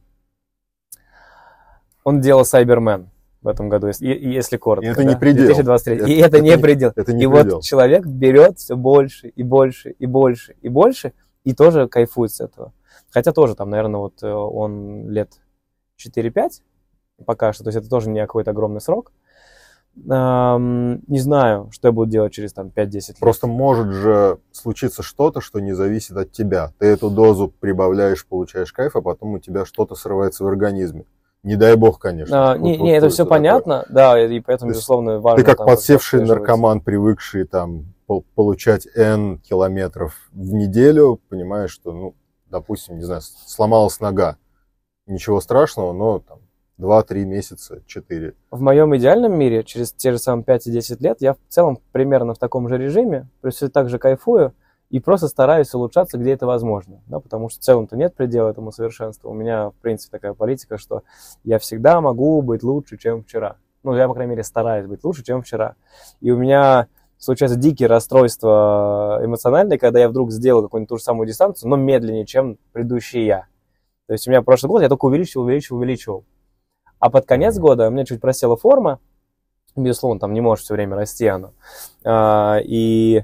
[SPEAKER 2] он делал Cyberman в этом году, если, если коротко.
[SPEAKER 1] И это да? не предел.
[SPEAKER 2] 2023. Это, и это, это не предел. Это не и предел. вот человек берет все больше и больше и больше и больше, и тоже кайфует с этого. Хотя тоже там, наверное, вот э, он лет 4-5 пока что, то есть это тоже не какой-то огромный срок. Эм, не знаю, что я буду делать через там 5-10 лет.
[SPEAKER 1] Просто может же случиться что-то, что не зависит от тебя. Ты эту дозу прибавляешь, получаешь кайф, а потом у тебя что-то срывается в организме. Не дай бог, конечно.
[SPEAKER 2] А, не, не, это все понятно, такое. да, и поэтому, безусловно, важно.
[SPEAKER 1] Ты как там, подсевший наркоман, привыкший там получать N километров в неделю, понимаешь, что, ну, допустим, не знаю, сломалась нога. Ничего страшного, но там 2-3 месяца, 4.
[SPEAKER 2] В моем идеальном мире, через те же самые 5 10 лет, я в целом примерно в таком же режиме, то есть же кайфую, и просто стараюсь улучшаться, где это возможно, да, потому что в целом-то нет предела этому совершенству. У меня, в принципе, такая политика, что я всегда могу быть лучше, чем вчера. Ну, я, по крайней мере, стараюсь быть лучше, чем вчера. И у меня случаются дикие расстройства эмоциональные, когда я вдруг сделал какую-нибудь ту же самую дистанцию, но медленнее, чем предыдущий я. То есть у меня прошлый год я только увеличивал, увеличивал, увеличивал. А под конец года у меня чуть просела форма, безусловно, там не может все время расти оно. А, и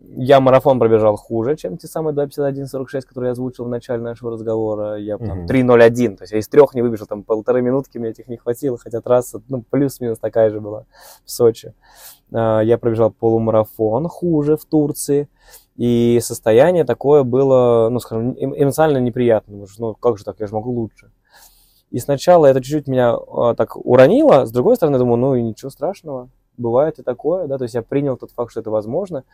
[SPEAKER 2] я марафон пробежал хуже, чем те самые 2.51.46, которые я озвучил в начале нашего разговора. Я там 3.01, то есть я из трех не выбежал, там полторы минутки мне этих не хватило, хотя трасса, ну, плюс-минус такая же была в Сочи. А, я пробежал полумарафон хуже в Турции. И состояние такое было, ну, скажем, эм, эмоционально неприятное. Ну, как же так, я же могу лучше. И сначала это чуть-чуть меня а, так уронило, с другой стороны, думаю, ну и ничего страшного, бывает и такое, да, то есть я принял тот факт, что это возможно,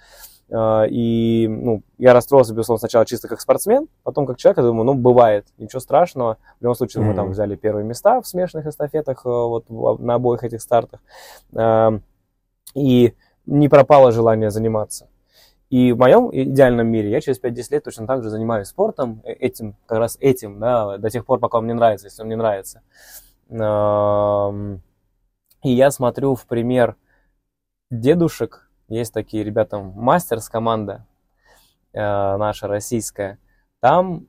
[SPEAKER 2] а, и, ну, я расстроился, безусловно, сначала чисто как спортсмен, потом как человек, я думаю, ну, бывает, ничего страшного, в любом случае mm-hmm. мы там взяли первые места в смешанных эстафетах, а, вот на обоих этих стартах, и не пропало желание заниматься. И в моем идеальном мире я через 5-10 лет точно так же занимаюсь спортом, э, этим, как раз этим, да, до тех пор, пока он мне нравится, если он мне нравится. И я смотрю в пример дедушек, есть такие ребята, мастерс команда э, наша российская, там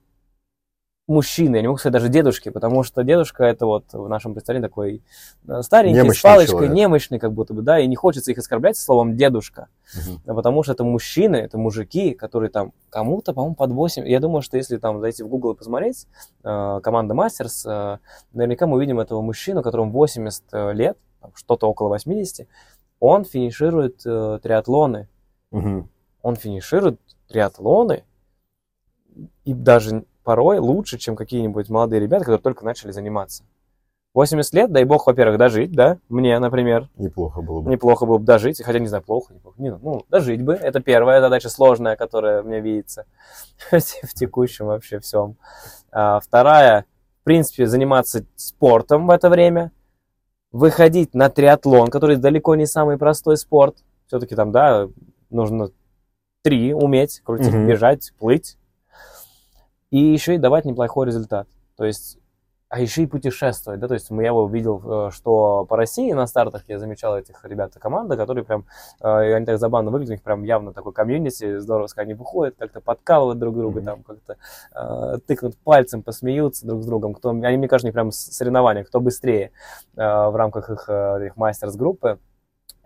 [SPEAKER 2] мужчины, я не могу сказать даже дедушки, потому что дедушка это вот в нашем представлении такой э, старенький, немощный с палочкой, человек. немощный как будто бы, да, и не хочется их оскорблять словом дедушка, угу. потому что это мужчины, это мужики, которые там кому-то, по-моему, под 8, я думаю, что если там зайти в Google и посмотреть, э, команда Мастерс, э, наверняка мы увидим этого мужчину, которому 80 лет, что-то около 80, он финиширует э, триатлоны, угу. он финиширует триатлоны, и даже порой лучше, чем какие-нибудь молодые ребята, которые только начали заниматься. 80 лет, дай бог, во-первых, дожить, да, мне, например.
[SPEAKER 1] Неплохо было бы.
[SPEAKER 2] Неплохо было бы дожить, хотя не знаю, плохо, неплохо. Не, ну, дожить бы, это первая задача сложная, которая мне видится в текущем вообще всем. А, вторая, в принципе, заниматься спортом в это время, выходить на триатлон, который далеко не самый простой спорт. Все-таки там, да, нужно три уметь, крутить, mm-hmm. бежать, плыть и еще и давать неплохой результат. То есть, а еще и путешествовать, да, то есть я увидел, э, что по России на стартах я замечал этих ребят команда, которые прям, э, они так забавно выглядят, у них прям явно такой комьюнити, здорово, они выходят, как-то подкалывают друг друга, mm-hmm. там как-то э, тыкнут пальцем, посмеются друг с другом, кто, они, мне кажется, у них прям соревнования, кто быстрее э, в рамках их, э, их мастерс-группы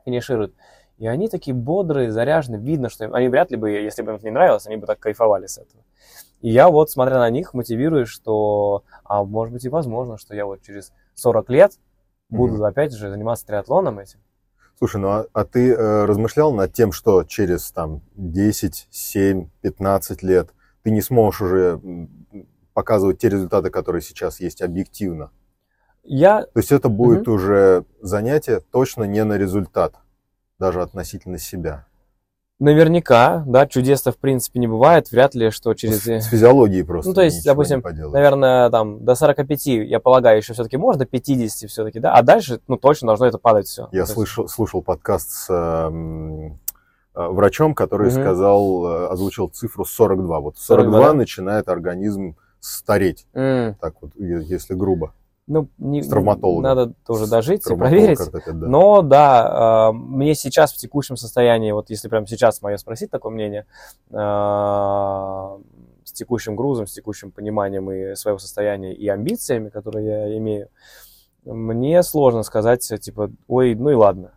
[SPEAKER 2] финиширует. И они такие бодрые, заряженные, видно, что им, они вряд ли бы, если бы им это не нравилось, они бы так кайфовали с этого. И я вот, смотря на них, мотивируюсь, что, а может быть и возможно, что я вот через 40 лет буду mm-hmm. опять же заниматься триатлоном этим.
[SPEAKER 1] Слушай, ну а, а ты э, размышлял над тем, что через там 10, 7, 15 лет ты не сможешь уже показывать те результаты, которые сейчас есть объективно?
[SPEAKER 2] Я...
[SPEAKER 1] То есть это будет mm-hmm. уже занятие точно не на результат, даже относительно себя.
[SPEAKER 2] Наверняка, да, чудес-то в принципе не бывает, вряд ли, что через...
[SPEAKER 1] С физиологией просто.
[SPEAKER 2] Ну, то есть, допустим, наверное, там, до 45, я полагаю, еще все-таки можно, до 50 все-таки, да, а дальше, ну, точно должно это падать все.
[SPEAKER 1] Я слышал, слушал подкаст с э, врачом, который угу. сказал, э, озвучил цифру 42. Вот 42, 42 да? начинает организм стареть, mm. так вот, если грубо.
[SPEAKER 2] Ну, не, надо тоже дожить и проверить. да. Но да, э, мне сейчас в текущем состоянии, вот если прямо сейчас мое спросить такое мнение, э, с текущим грузом, с текущим пониманием и своего состояния и амбициями, которые я имею, мне сложно сказать, типа, ой, ну и ладно.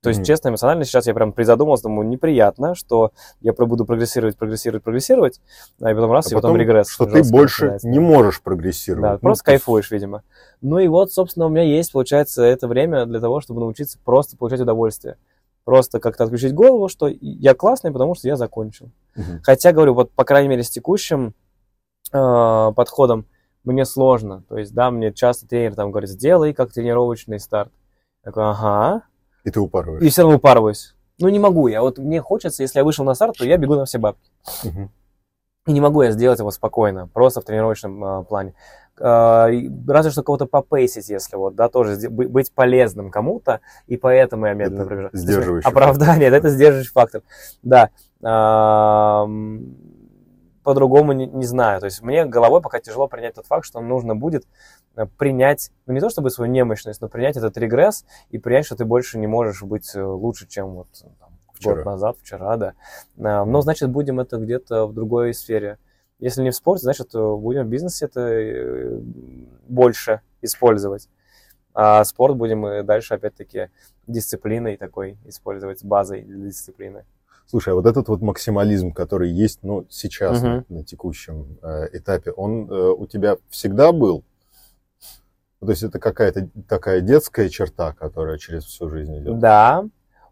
[SPEAKER 2] То есть, mm-hmm. честно, эмоционально сейчас я прям призадумался, думаю, неприятно, что я буду прогрессировать, прогрессировать, прогрессировать, а потом раз, а и потом, потом регресс.
[SPEAKER 1] Что ты больше начинается. не можешь прогрессировать.
[SPEAKER 2] Да, ну, просто ты... кайфуешь, видимо. Ну и вот, собственно, у меня есть, получается, это время для того, чтобы научиться просто получать удовольствие. Просто как-то отключить голову, что я классный, потому что я закончил. Mm-hmm. Хотя, говорю, вот, по крайней мере, с текущим э, подходом мне сложно. То есть, да, мне часто тренер там говорит, сделай как тренировочный старт. Я такой, ага,
[SPEAKER 1] и ты упарываешь.
[SPEAKER 2] И все равно упарываюсь. Ну, не могу я. Вот мне хочется, если я вышел на старт, то я бегу на все бабки. Угу. И не могу я сделать его спокойно, просто в тренировочном э, плане. Э, разве что кого-то попейсить, если вот, да, тоже быть полезным кому-то, и поэтому я медленно пробежал.
[SPEAKER 1] Сдерживающий
[SPEAKER 2] Оправдание, это сдерживающий фактор. Да. Э, по-другому не, не знаю. То есть мне головой пока тяжело принять тот факт, что нужно будет принять, ну не то чтобы свою немощность, но принять этот регресс и принять, что ты больше не можешь быть э, лучше, чем вот там,
[SPEAKER 1] Вчера.
[SPEAKER 2] год назад, вчера, да. А, Но, значит, будем это где-то в другой сфере. Если не в спорте, значит, э, будем в бизнесе это э, больше использовать. А спорт будем и дальше, опять-таки, дисциплиной такой использовать, базой для дисциплины.
[SPEAKER 1] Слушай, а вот этот вот максимализм, который есть, ну, сейчас на, на текущем э, этапе, он э, у тебя всегда был? Ну, То есть это какая-то такая детская черта, которая через всю жизнь идет?
[SPEAKER 2] Да,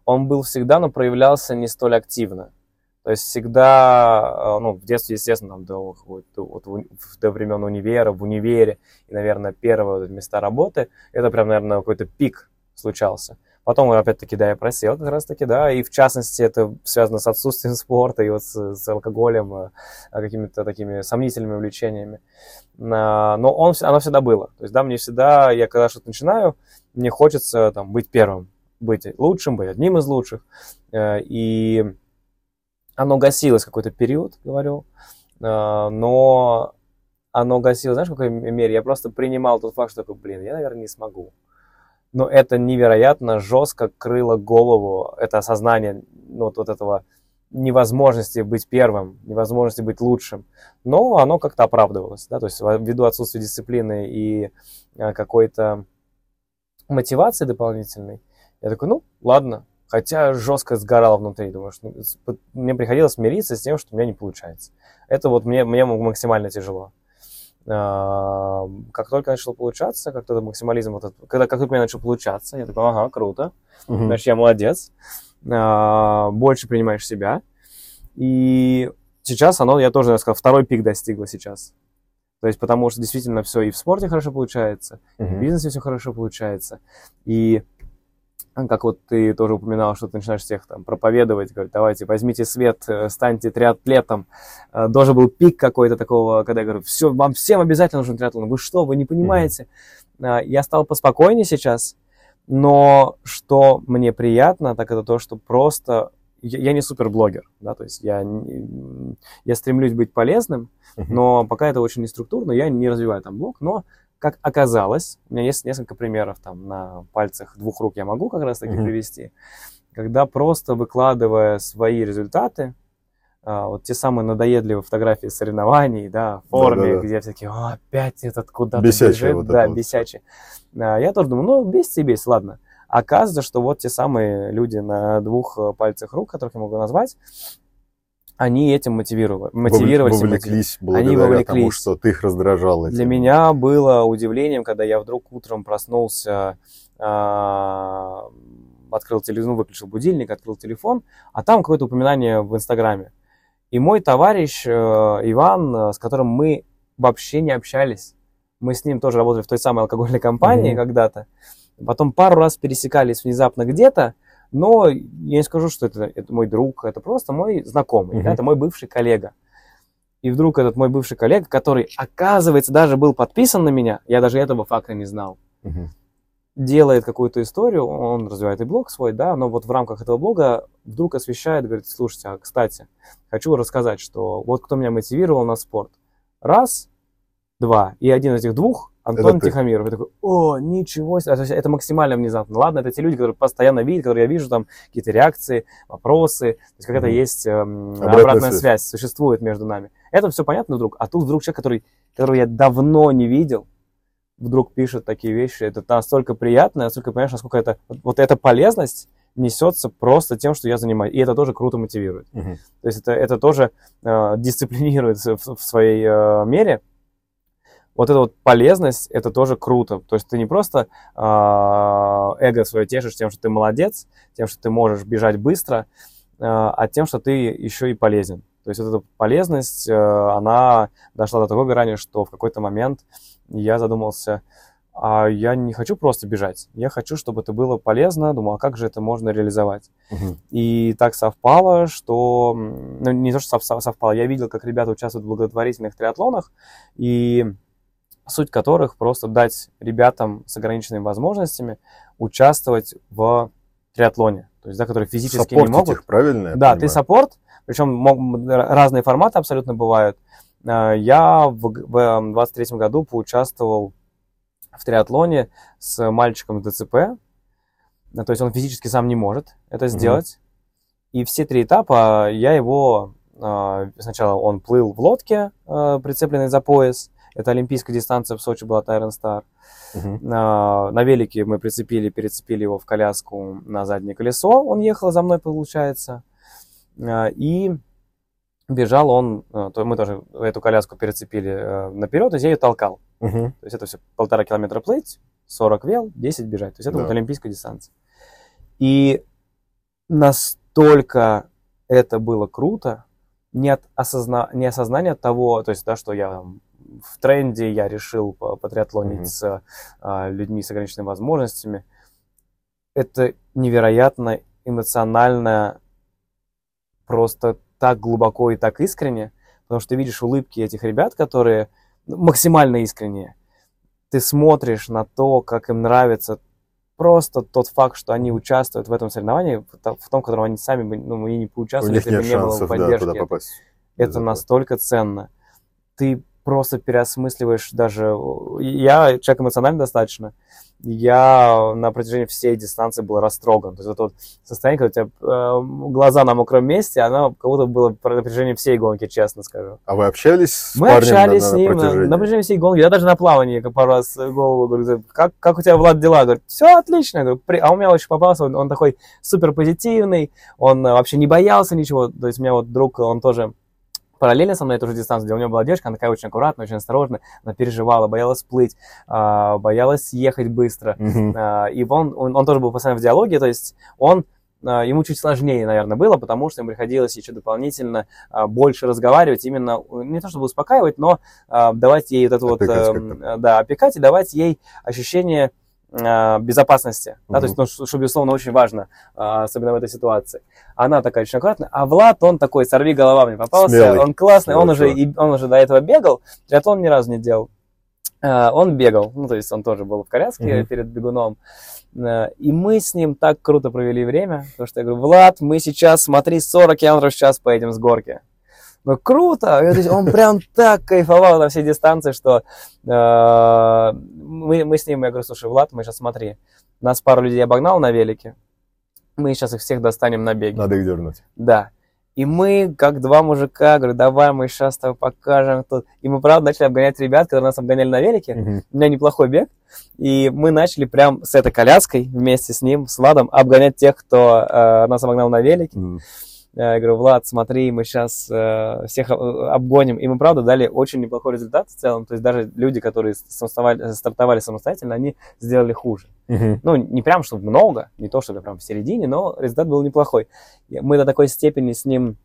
[SPEAKER 2] он был всегда, но проявлялся не столь активно. То есть всегда, э, ну, в детстве, естественно, там, до, вот, вот до времен универа, в универе и, наверное, первые места работы, это прям, наверное, какой-то пик случался. Потом, опять-таки, да, я просел как раз-таки, да, и в частности это связано с отсутствием спорта и вот с, с алкоголем, э, а, какими-то такими сомнительными увлечениями. На- Но он, оно всегда было. То есть, да, мне всегда, я когда что-то начинаю, мне хочется там быть первым, быть лучшим, быть одним из лучших. Э, И оно гасилось какой-то период, говорю, э, но оно гасилось, знаешь, в какой мере? Я просто принимал тот факт, что, блин, я, наверное, не смогу. Но это невероятно жестко крыло голову, это осознание ну, вот, вот этого невозможности быть первым, невозможности быть лучшим. Но оно как-то оправдывалось, да, то есть ввиду отсутствия дисциплины и э, какой-то мотивации дополнительной, я такой, ну, ладно. Хотя жестко сгорал внутри, думаю, что ну, мне приходилось смириться с тем, что у меня не получается. Это вот мне, мне максимально тяжело. Как только начало получаться, как только максимализм, вот этот- когда как только у меня начал получаться, я такой, ага, круто,
[SPEAKER 1] Мгм.
[SPEAKER 2] значит, я молодец, А, больше принимаешь себя. И сейчас оно, я тоже, я сказал, второй пик достигло сейчас. То есть потому что действительно все и в спорте хорошо получается, и в бизнесе все хорошо получается. И как вот ты тоже упоминал, что ты начинаешь всех там проповедовать, говорить, давайте возьмите свет, э, станьте триатлетом. Тоже был пик какой-то такого, когда я говорю, все, вам всем обязательно нужен триатлон. Вы что, вы не понимаете? А, Я стал поспокойнее сейчас, но что мне приятно, так это то, что просто я, я не суперблогер, да, то есть я, я стремлюсь быть полезным,
[SPEAKER 1] Мгм.
[SPEAKER 2] но пока это очень не структурно, я не развиваю там блог, но как оказалось, у меня есть несколько примеров там на пальцах двух рук я могу как раз таки
[SPEAKER 1] Мгм.
[SPEAKER 2] привести, когда просто выкладывая свои результаты, а, вот те самые надоедливые фотографии соревнований, да, в форме,
[SPEAKER 1] Да-да-да.
[SPEAKER 2] где всякие, «О, опять этот куда-то
[SPEAKER 1] Бесячее
[SPEAKER 2] бежит»,
[SPEAKER 1] вот
[SPEAKER 2] да,
[SPEAKER 1] вот
[SPEAKER 2] бесячие. А, Я тоже думаю, ну, бесится и бесится, ладно. Оказывается, что вот те самые люди на двух э, пальцах рук, которых я могу назвать, они этим мотивировали, мотивировались.
[SPEAKER 1] Вовлеклись благодаря тому,
[SPEAKER 2] вовлеклись.
[SPEAKER 1] что ты их раздражал.
[SPEAKER 2] Для
[SPEAKER 1] этим.
[SPEAKER 2] меня было удивлением, когда я вдруг утром проснулся, а, открыл телевизор, ну, выключил будильник, открыл телефон, а там какое-то упоминание в Инстаграме. И мой товарищ э, Иван, с которым мы вообще не общались, мы с ним тоже работали в той самой алкогольной компании
[SPEAKER 1] Мгм.
[SPEAKER 2] когда-то, потом пару раз пересекались внезапно где-то, но я не скажу, что это, это мой друг, это просто мой знакомый, да,
[SPEAKER 1] Мгм.
[SPEAKER 2] это мой бывший коллега. И вдруг этот мой бывший коллега, который, оказывается, даже был подписан на меня, я даже этого факта не знал,
[SPEAKER 1] Мгм.
[SPEAKER 2] делает какую-то историю, он развивает и блог свой, да, но вот в рамках этого блога вдруг освещает, говорит, слушайте, а, кстати, хочу рассказать, что вот кто меня мотивировал на спорт. Раз, два, и один из этих двух Антон
[SPEAKER 1] Это ты.
[SPEAKER 2] Тихомиров. Я такой, о, ничего себе. То есть Это максимально внезапно. Ладно, это те люди, которые постоянно видят, которые я вижу, там какие-то реакции, вопросы, то есть какая-то
[SPEAKER 1] Мгм.
[SPEAKER 2] есть эм,
[SPEAKER 1] Обратная
[SPEAKER 2] обратная,
[SPEAKER 1] связь.
[SPEAKER 2] связь. существует между нами. Это все понятно вдруг, а тут вдруг человек, который, которого я давно не видел, вдруг пишет такие вещи. Это настолько приятно, настолько понимаешь, насколько это вот, вот эта полезность несется просто тем, что я занимаюсь. И это тоже круто мотивирует.
[SPEAKER 1] Мгм.
[SPEAKER 2] То есть это, это тоже э, дисциплинирует в, в своей э, мере. Вот эта вот полезность, это тоже круто. То есть ты не просто э, эго свое тешишь тем, что ты молодец, тем, что ты можешь бежать быстро, э, а тем, что ты еще и полезен. То есть вот эта полезность, э, она дошла до такой грани, что в какой-то момент я задумался, а я не хочу просто бежать, я хочу, чтобы это было полезно. Думал, а как же это можно реализовать?
[SPEAKER 1] Мгм.
[SPEAKER 2] И так совпало, что... Ну, не то, что сов- совпало. Я видел, как ребята участвуют в благотворительных триатлонах, и суть которых просто дать ребятам с ограниченными возможностями участвовать в триатлоне. То есть, да, которые физически не
[SPEAKER 1] Саппортить
[SPEAKER 2] могут.
[SPEAKER 1] их, правильно?
[SPEAKER 2] Да, ты
[SPEAKER 1] понимаю?
[SPEAKER 2] саппорт, причем мог- разные форматы абсолютно бывают. Э, Я в в 23 году поучаствовал в триатлоне с мальчиком с ДЦП. Ну, То есть он физически сам не может это сделать. И все три этапа я его... Сначала он плыл в лодке, прицепленной за пояс. Это олимпийская дистанция в Сочи была Тайрон Стар.
[SPEAKER 1] Мгм.
[SPEAKER 2] На, на велике мы прицепили, перецепили его в коляску на заднее колесо. Он ехал за мной, получается. А, И бежал он, а, то мы тоже эту коляску перецепили э, наперед, и я ее толкал.
[SPEAKER 1] Мгм.
[SPEAKER 2] То есть это все полтора километра плыть, 40 вел, 10 бежать. То есть это
[SPEAKER 1] Да.
[SPEAKER 2] вот олимпийская дистанция. И настолько это было круто, не от осозна... не осознания того, то есть, да, что я там в тренде, я решил потриатлонить
[SPEAKER 1] Мгм.
[SPEAKER 2] с а, людьми с ограниченными возможностями. Это невероятно эмоционально, просто так глубоко и так искренне, потому что ты видишь улыбки этих ребят, которые максимально искренние. Ты смотришь на то, как им нравится просто тот факт, что они участвуют в этом соревновании, в то- в том, в котором они сами бы ну, и не
[SPEAKER 1] У
[SPEAKER 2] поучаствовали,
[SPEAKER 1] них
[SPEAKER 2] если бы не было
[SPEAKER 1] шансов, да,
[SPEAKER 2] поддержки.
[SPEAKER 1] туда попасть.
[SPEAKER 2] Это настолько ценно. Ты просто переосмысливаешь даже... Я человек эмоциональный достаточно. Я на протяжении всей дистанции был растроган. То есть это вот состояние, когда у тебя э, глаза на мокром месте, оно как будто было на протяжении всей гонки, честно скажу.
[SPEAKER 1] А вы общались с
[SPEAKER 2] Мы
[SPEAKER 1] парнем
[SPEAKER 2] общались
[SPEAKER 1] на,
[SPEAKER 2] с ним на,
[SPEAKER 1] протяжении?
[SPEAKER 2] на протяжении всей гонки. Я даже на плавании как пару раз голову говорю, как, как у тебя, Влад, дела? Говорит, все отлично. Я говорю, «При-» А у меня очень попался, он, он такой супер позитивный, он э, вообще не боялся ничего. То есть у меня вот друг, он тоже параллельно со мной эту же дистанцию, где у меня была девушка, она такая очень аккуратная, очень осторожная, она переживала, боялась плыть, а, боялась ехать быстро. А, И он, он, он тоже был постоянно в диалоге, то есть он а, ему чуть сложнее, наверное, было, потому что ему приходилось еще дополнительно больше разговаривать, именно э, не то чтобы успокаивать, но давать ей вот это вот,
[SPEAKER 1] Опекать
[SPEAKER 2] эм, да, опекать и давать ей ощущение а, безопасности, да, то есть, ну, что, что, безусловно, очень важно, а, особенно в этой ситуации. Она такая очень аккуратная, а Влад, он такой, сорви голова мне попался,
[SPEAKER 1] Смелый.
[SPEAKER 2] он классный, он
[SPEAKER 1] Смелый
[SPEAKER 2] уже,
[SPEAKER 1] чувак.
[SPEAKER 2] и, он уже до этого бегал, триатлон ни разу не делал. А, Он бегал, ну, то есть он тоже был в коляске
[SPEAKER 1] Мгм.
[SPEAKER 2] перед бегуном. Э, И мы с ним так круто провели время, потому что я говорю, Влад, мы сейчас, смотри, 40 километров в час поедем с горки. Ну, круто! И то есть он прям так кайфовал на всей дистанции, что э, мы, мы с ним, я говорю, слушай, Влад, мы сейчас смотри, нас пару людей обогнал на велике, мы сейчас их всех достанем на беге.
[SPEAKER 1] Надо их дернуть.
[SPEAKER 2] Да. И мы, как два мужика, говорю, давай мы сейчас тобой покажем тут. И мы, правда, начали обгонять ребят, которые нас обгоняли на велике.
[SPEAKER 1] Мгм.
[SPEAKER 2] У меня неплохой бег. И мы начали прям с этой коляской вместе с ним, с Владом, обгонять тех, кто э, нас обогнал на велике.
[SPEAKER 1] Мгм.
[SPEAKER 2] Э, Я говорю, Влад, смотри, мы сейчас всех э, обгоним. И мы, правда, дали очень неплохой результат в целом. То есть даже люди, которые самоставали- стартовали самостоятельно, они сделали хуже.
[SPEAKER 1] Мгм.
[SPEAKER 2] Ну, не прям, чтобы много, не то, чтобы прям в середине, но результат был неплохой. Мы до такой степени с ним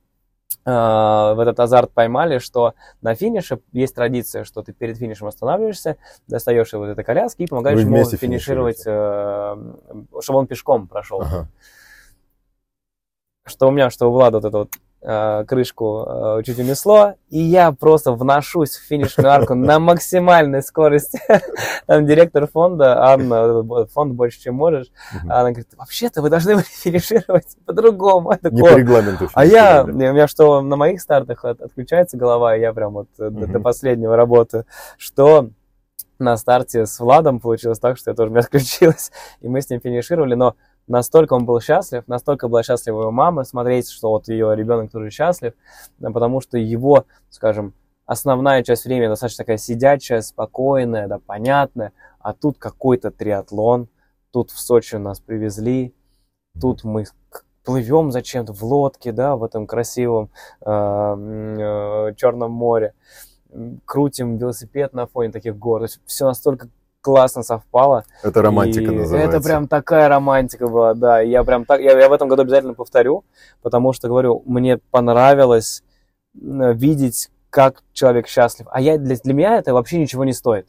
[SPEAKER 2] э, в этот азарт поймали, что на финише есть традиция, что ты перед финишем останавливаешься, достаешь его из этой коляски и помогаешь ему финишировать, э, чтобы он пешком прошел.
[SPEAKER 1] Ага.
[SPEAKER 2] Что у меня, что у Влада вот эту вот э, крышку э, чуть унесло, и я просто вношусь в финишную арку на максимальной скорости. Там директор фонда, Анна, фонд больше, чем можешь, она говорит, вообще-то вы должны были финишировать по-другому.
[SPEAKER 1] Не по регламенту.
[SPEAKER 2] а я, у меня что, на моих стартах от- отключается голова, и я прям вот э, до, последнего работаю, что на старте с Владом получилось так, что я тоже у меня отключилась, и мы с ним финишировали, но настолько он был счастлив, настолько была счастлива его мама смотреть, что вот ее ребенок тоже счастлив, да, потому что его, скажем, основная часть времени достаточно такая сидячая, спокойная, да, понятная, а тут какой-то триатлон, тут в Сочи нас привезли, тут мы плывем зачем-то в лодке, да, в этом красивом э, э, Черном море, крутим велосипед на фоне таких гор, все настолько классно совпало.
[SPEAKER 1] Это романтика
[SPEAKER 2] И
[SPEAKER 1] называется.
[SPEAKER 2] Это прям такая романтика была, да. Я прям так, я, я в этом году обязательно повторю, потому что говорю, мне понравилось м, видеть, как человек счастлив. А я для, для меня это вообще ничего не стоит.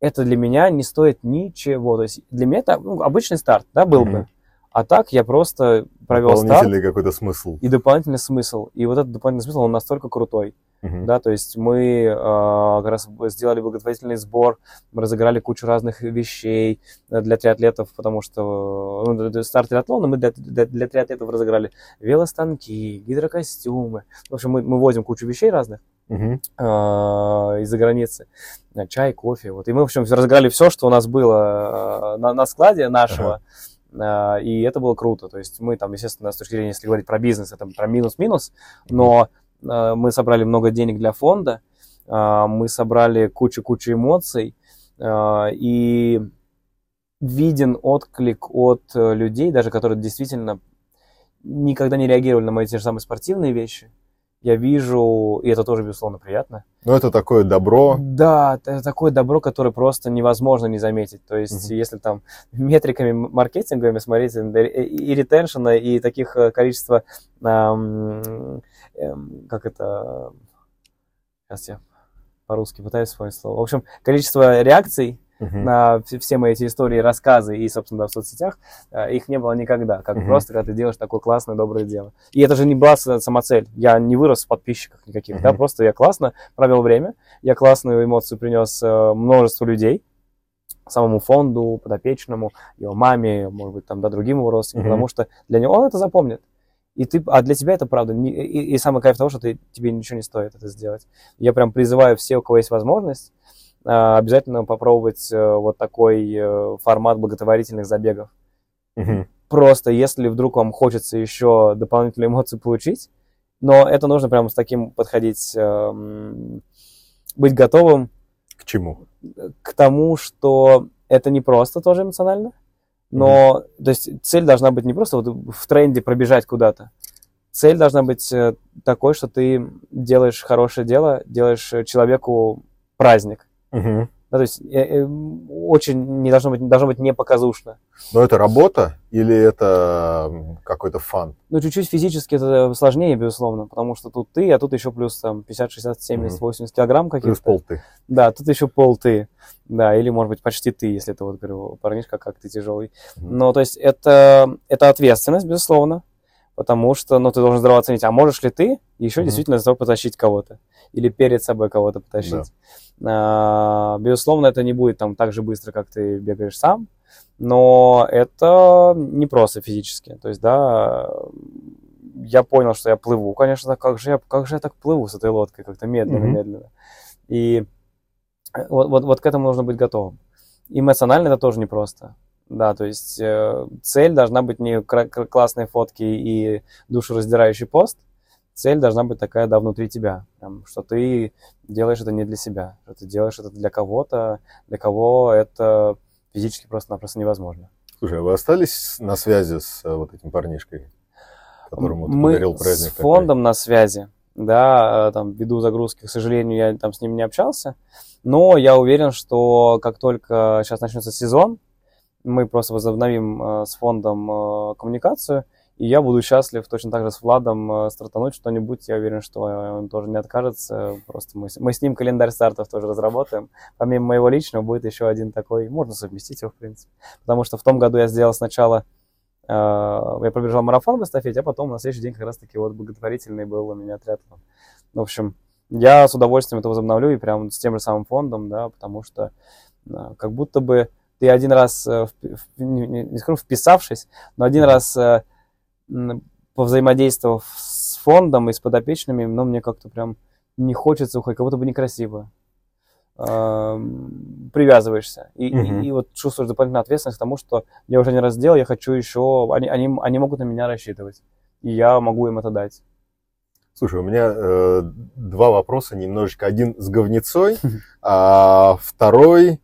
[SPEAKER 2] Это для меня не стоит ничего. То есть для меня это ну, обычный старт, да, был
[SPEAKER 1] Мгм.
[SPEAKER 2] бы. А так я просто провел старт
[SPEAKER 1] Дополнительный какой-то смысл.
[SPEAKER 2] и дополнительный смысл. И вот этот дополнительный смысл, он настолько крутой.
[SPEAKER 1] Мгм.
[SPEAKER 2] Да, то есть мы э, как раз сделали благотворительный сбор, мы разыграли кучу разных вещей э, для триатлетов, потому что э, ну, старт триатлона мы для, для, для триатлетов разыграли велостанки, гидрокостюмы. В общем, мы, мы возим кучу вещей разных
[SPEAKER 1] Мгм.
[SPEAKER 2] э, из-за границы. Чай, кофе. Вот. И мы, в общем, разыграли все, что у нас было э, на, на складе нашего. А, и это было круто. То есть мы там, естественно, с точки зрения, если говорить про бизнес, это про минус-минус, но мы собрали много денег для фонда, а, мы собрали кучу-кучу эмоций, и виден отклик от э, людей, даже которые действительно никогда не реагировали на мои те же самые спортивные вещи, я вижу, и это тоже, безусловно, приятно.
[SPEAKER 1] Ну, это такое добро.
[SPEAKER 2] Да, это такое добро, которое просто невозможно не заметить. То есть, угу. если там метриками маркетинговыми смотреть, и ретеншена, и таких э, количества, эм, эм, как это, сейчас я по-русски пытаюсь вспомнить слово. В общем, количество реакций uh-huh. на все мои эти истории, рассказы и, собственно, да, в соцсетях, э, их не было никогда. Как uh-huh. просто, когда ты делаешь такое классное, доброе дело. И это же не была самоцель. Я не вырос в подписчиках никаких, uh-huh. да, просто я классно провел время, я классную эмоцию принес э, множеству людей, самому фонду, подопечному, его маме, может быть, там, да, другим его родственникам, uh-huh. потому что для него он это запомнит. И ты, а для тебя это правда. Не, и, и самый кайф того, что ты, тебе ничего не стоит это сделать. Я прям призываю все, у кого есть возможность, обязательно попробовать э, вот такой э, формат благотворительных забегов. Угу. Просто если вдруг вам хочется еще дополнительные эмоции получить, но это нужно прямо с таким подходить, эм, быть готовым.
[SPEAKER 1] К чему?
[SPEAKER 2] К тому, что это не просто тоже эмоционально, но mm то есть цель должна быть не просто вот в тренде пробежать куда-то. Цель должна быть э, такой, что ты делаешь хорошее дело, делаешь человеку праздник. Угу. Да, то есть э, э, очень не должно быть, должно быть не показушно.
[SPEAKER 1] Но это работа или это какой-то фан?
[SPEAKER 2] Ну, чуть-чуть физически это сложнее, безусловно, потому что тут ты, а тут еще плюс там 50, 60, 70, угу. 80 килограмм каких-то.
[SPEAKER 1] Плюс пол ты.
[SPEAKER 2] Да, тут еще пол ты. Да, или, может быть, почти ты, если это вот, говорю, парнишка, как ты тяжелый. Угу. Но, то есть, это, это ответственность, безусловно, потому что, ну, ты должен здраво оценить, а можешь ли ты еще угу. действительно за тобой потащить кого-то или перед собой кого-то потащить. Да. А, безусловно, это не будет там так же быстро, как ты бегаешь сам, но это не просто физически. То есть, да, я понял, что я плыву, конечно, как же я, как же я так плыву с этой лодкой, как-то медленно-медленно. Mm-hmm. И вот, вот, вот к этому нужно быть готовым. Эмоционально это тоже непросто. Да, то есть э, цель должна быть не кра- классные фотки и душераздирающий пост, цель должна быть такая, да, внутри тебя, прям, что ты делаешь это не для себя, что ты делаешь это для кого-то, для кого это физически просто-напросто невозможно.
[SPEAKER 1] Слушай, а вы остались на связи с э, вот этим парнишкой, которому ты
[SPEAKER 2] Мы
[SPEAKER 1] подарил праздник?
[SPEAKER 2] с фондом такой? на связи, да, э, там, ввиду загрузки, к сожалению, я там с ним не общался, но я уверен, что как только сейчас начнется сезон, мы просто возобновим э, с фондом коммуникацию, и я буду счастлив точно так же с Владом э, стартануть что-нибудь. Я уверен, что он тоже не откажется. Просто мы, мы с ним календарь стартов тоже разработаем. Помимо моего личного будет еще один такой. Можно совместить его, в принципе. Потому что в том году я сделал сначала... Э, я пробежал марафон в эстафете, а потом на следующий день как раз-таки вот благотворительный был у меня триатлон. В общем, я с удовольствием это возобновлю и прям с тем же самым фондом, да, потому что э, как будто бы ты один раз, э, в, не, не скажу вписавшись, но один раз э, повзаимодействовав с фондом и с подопечными, но мне как-то прям не хочется уходить, как будто бы некрасиво. Привязываешься. И, угу. и, и вот чувствуешь дополнительную ответственность к тому, что я уже не раз сделал, я хочу еще... Они, они, они могут на меня рассчитывать. И я могу им это дать.
[SPEAKER 1] Слушай, у меня э, два вопроса немножечко. Один с говнецой, а второй...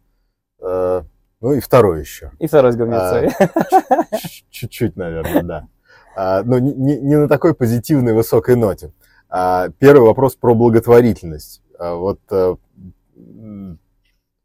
[SPEAKER 1] Э, ну и второй еще.
[SPEAKER 2] И второй с говнецой.
[SPEAKER 1] А, чуть-чуть, наверное, да. А, но не, не на такой позитивной высокой ноте. А, первый вопрос про благотворительность. А, вот э,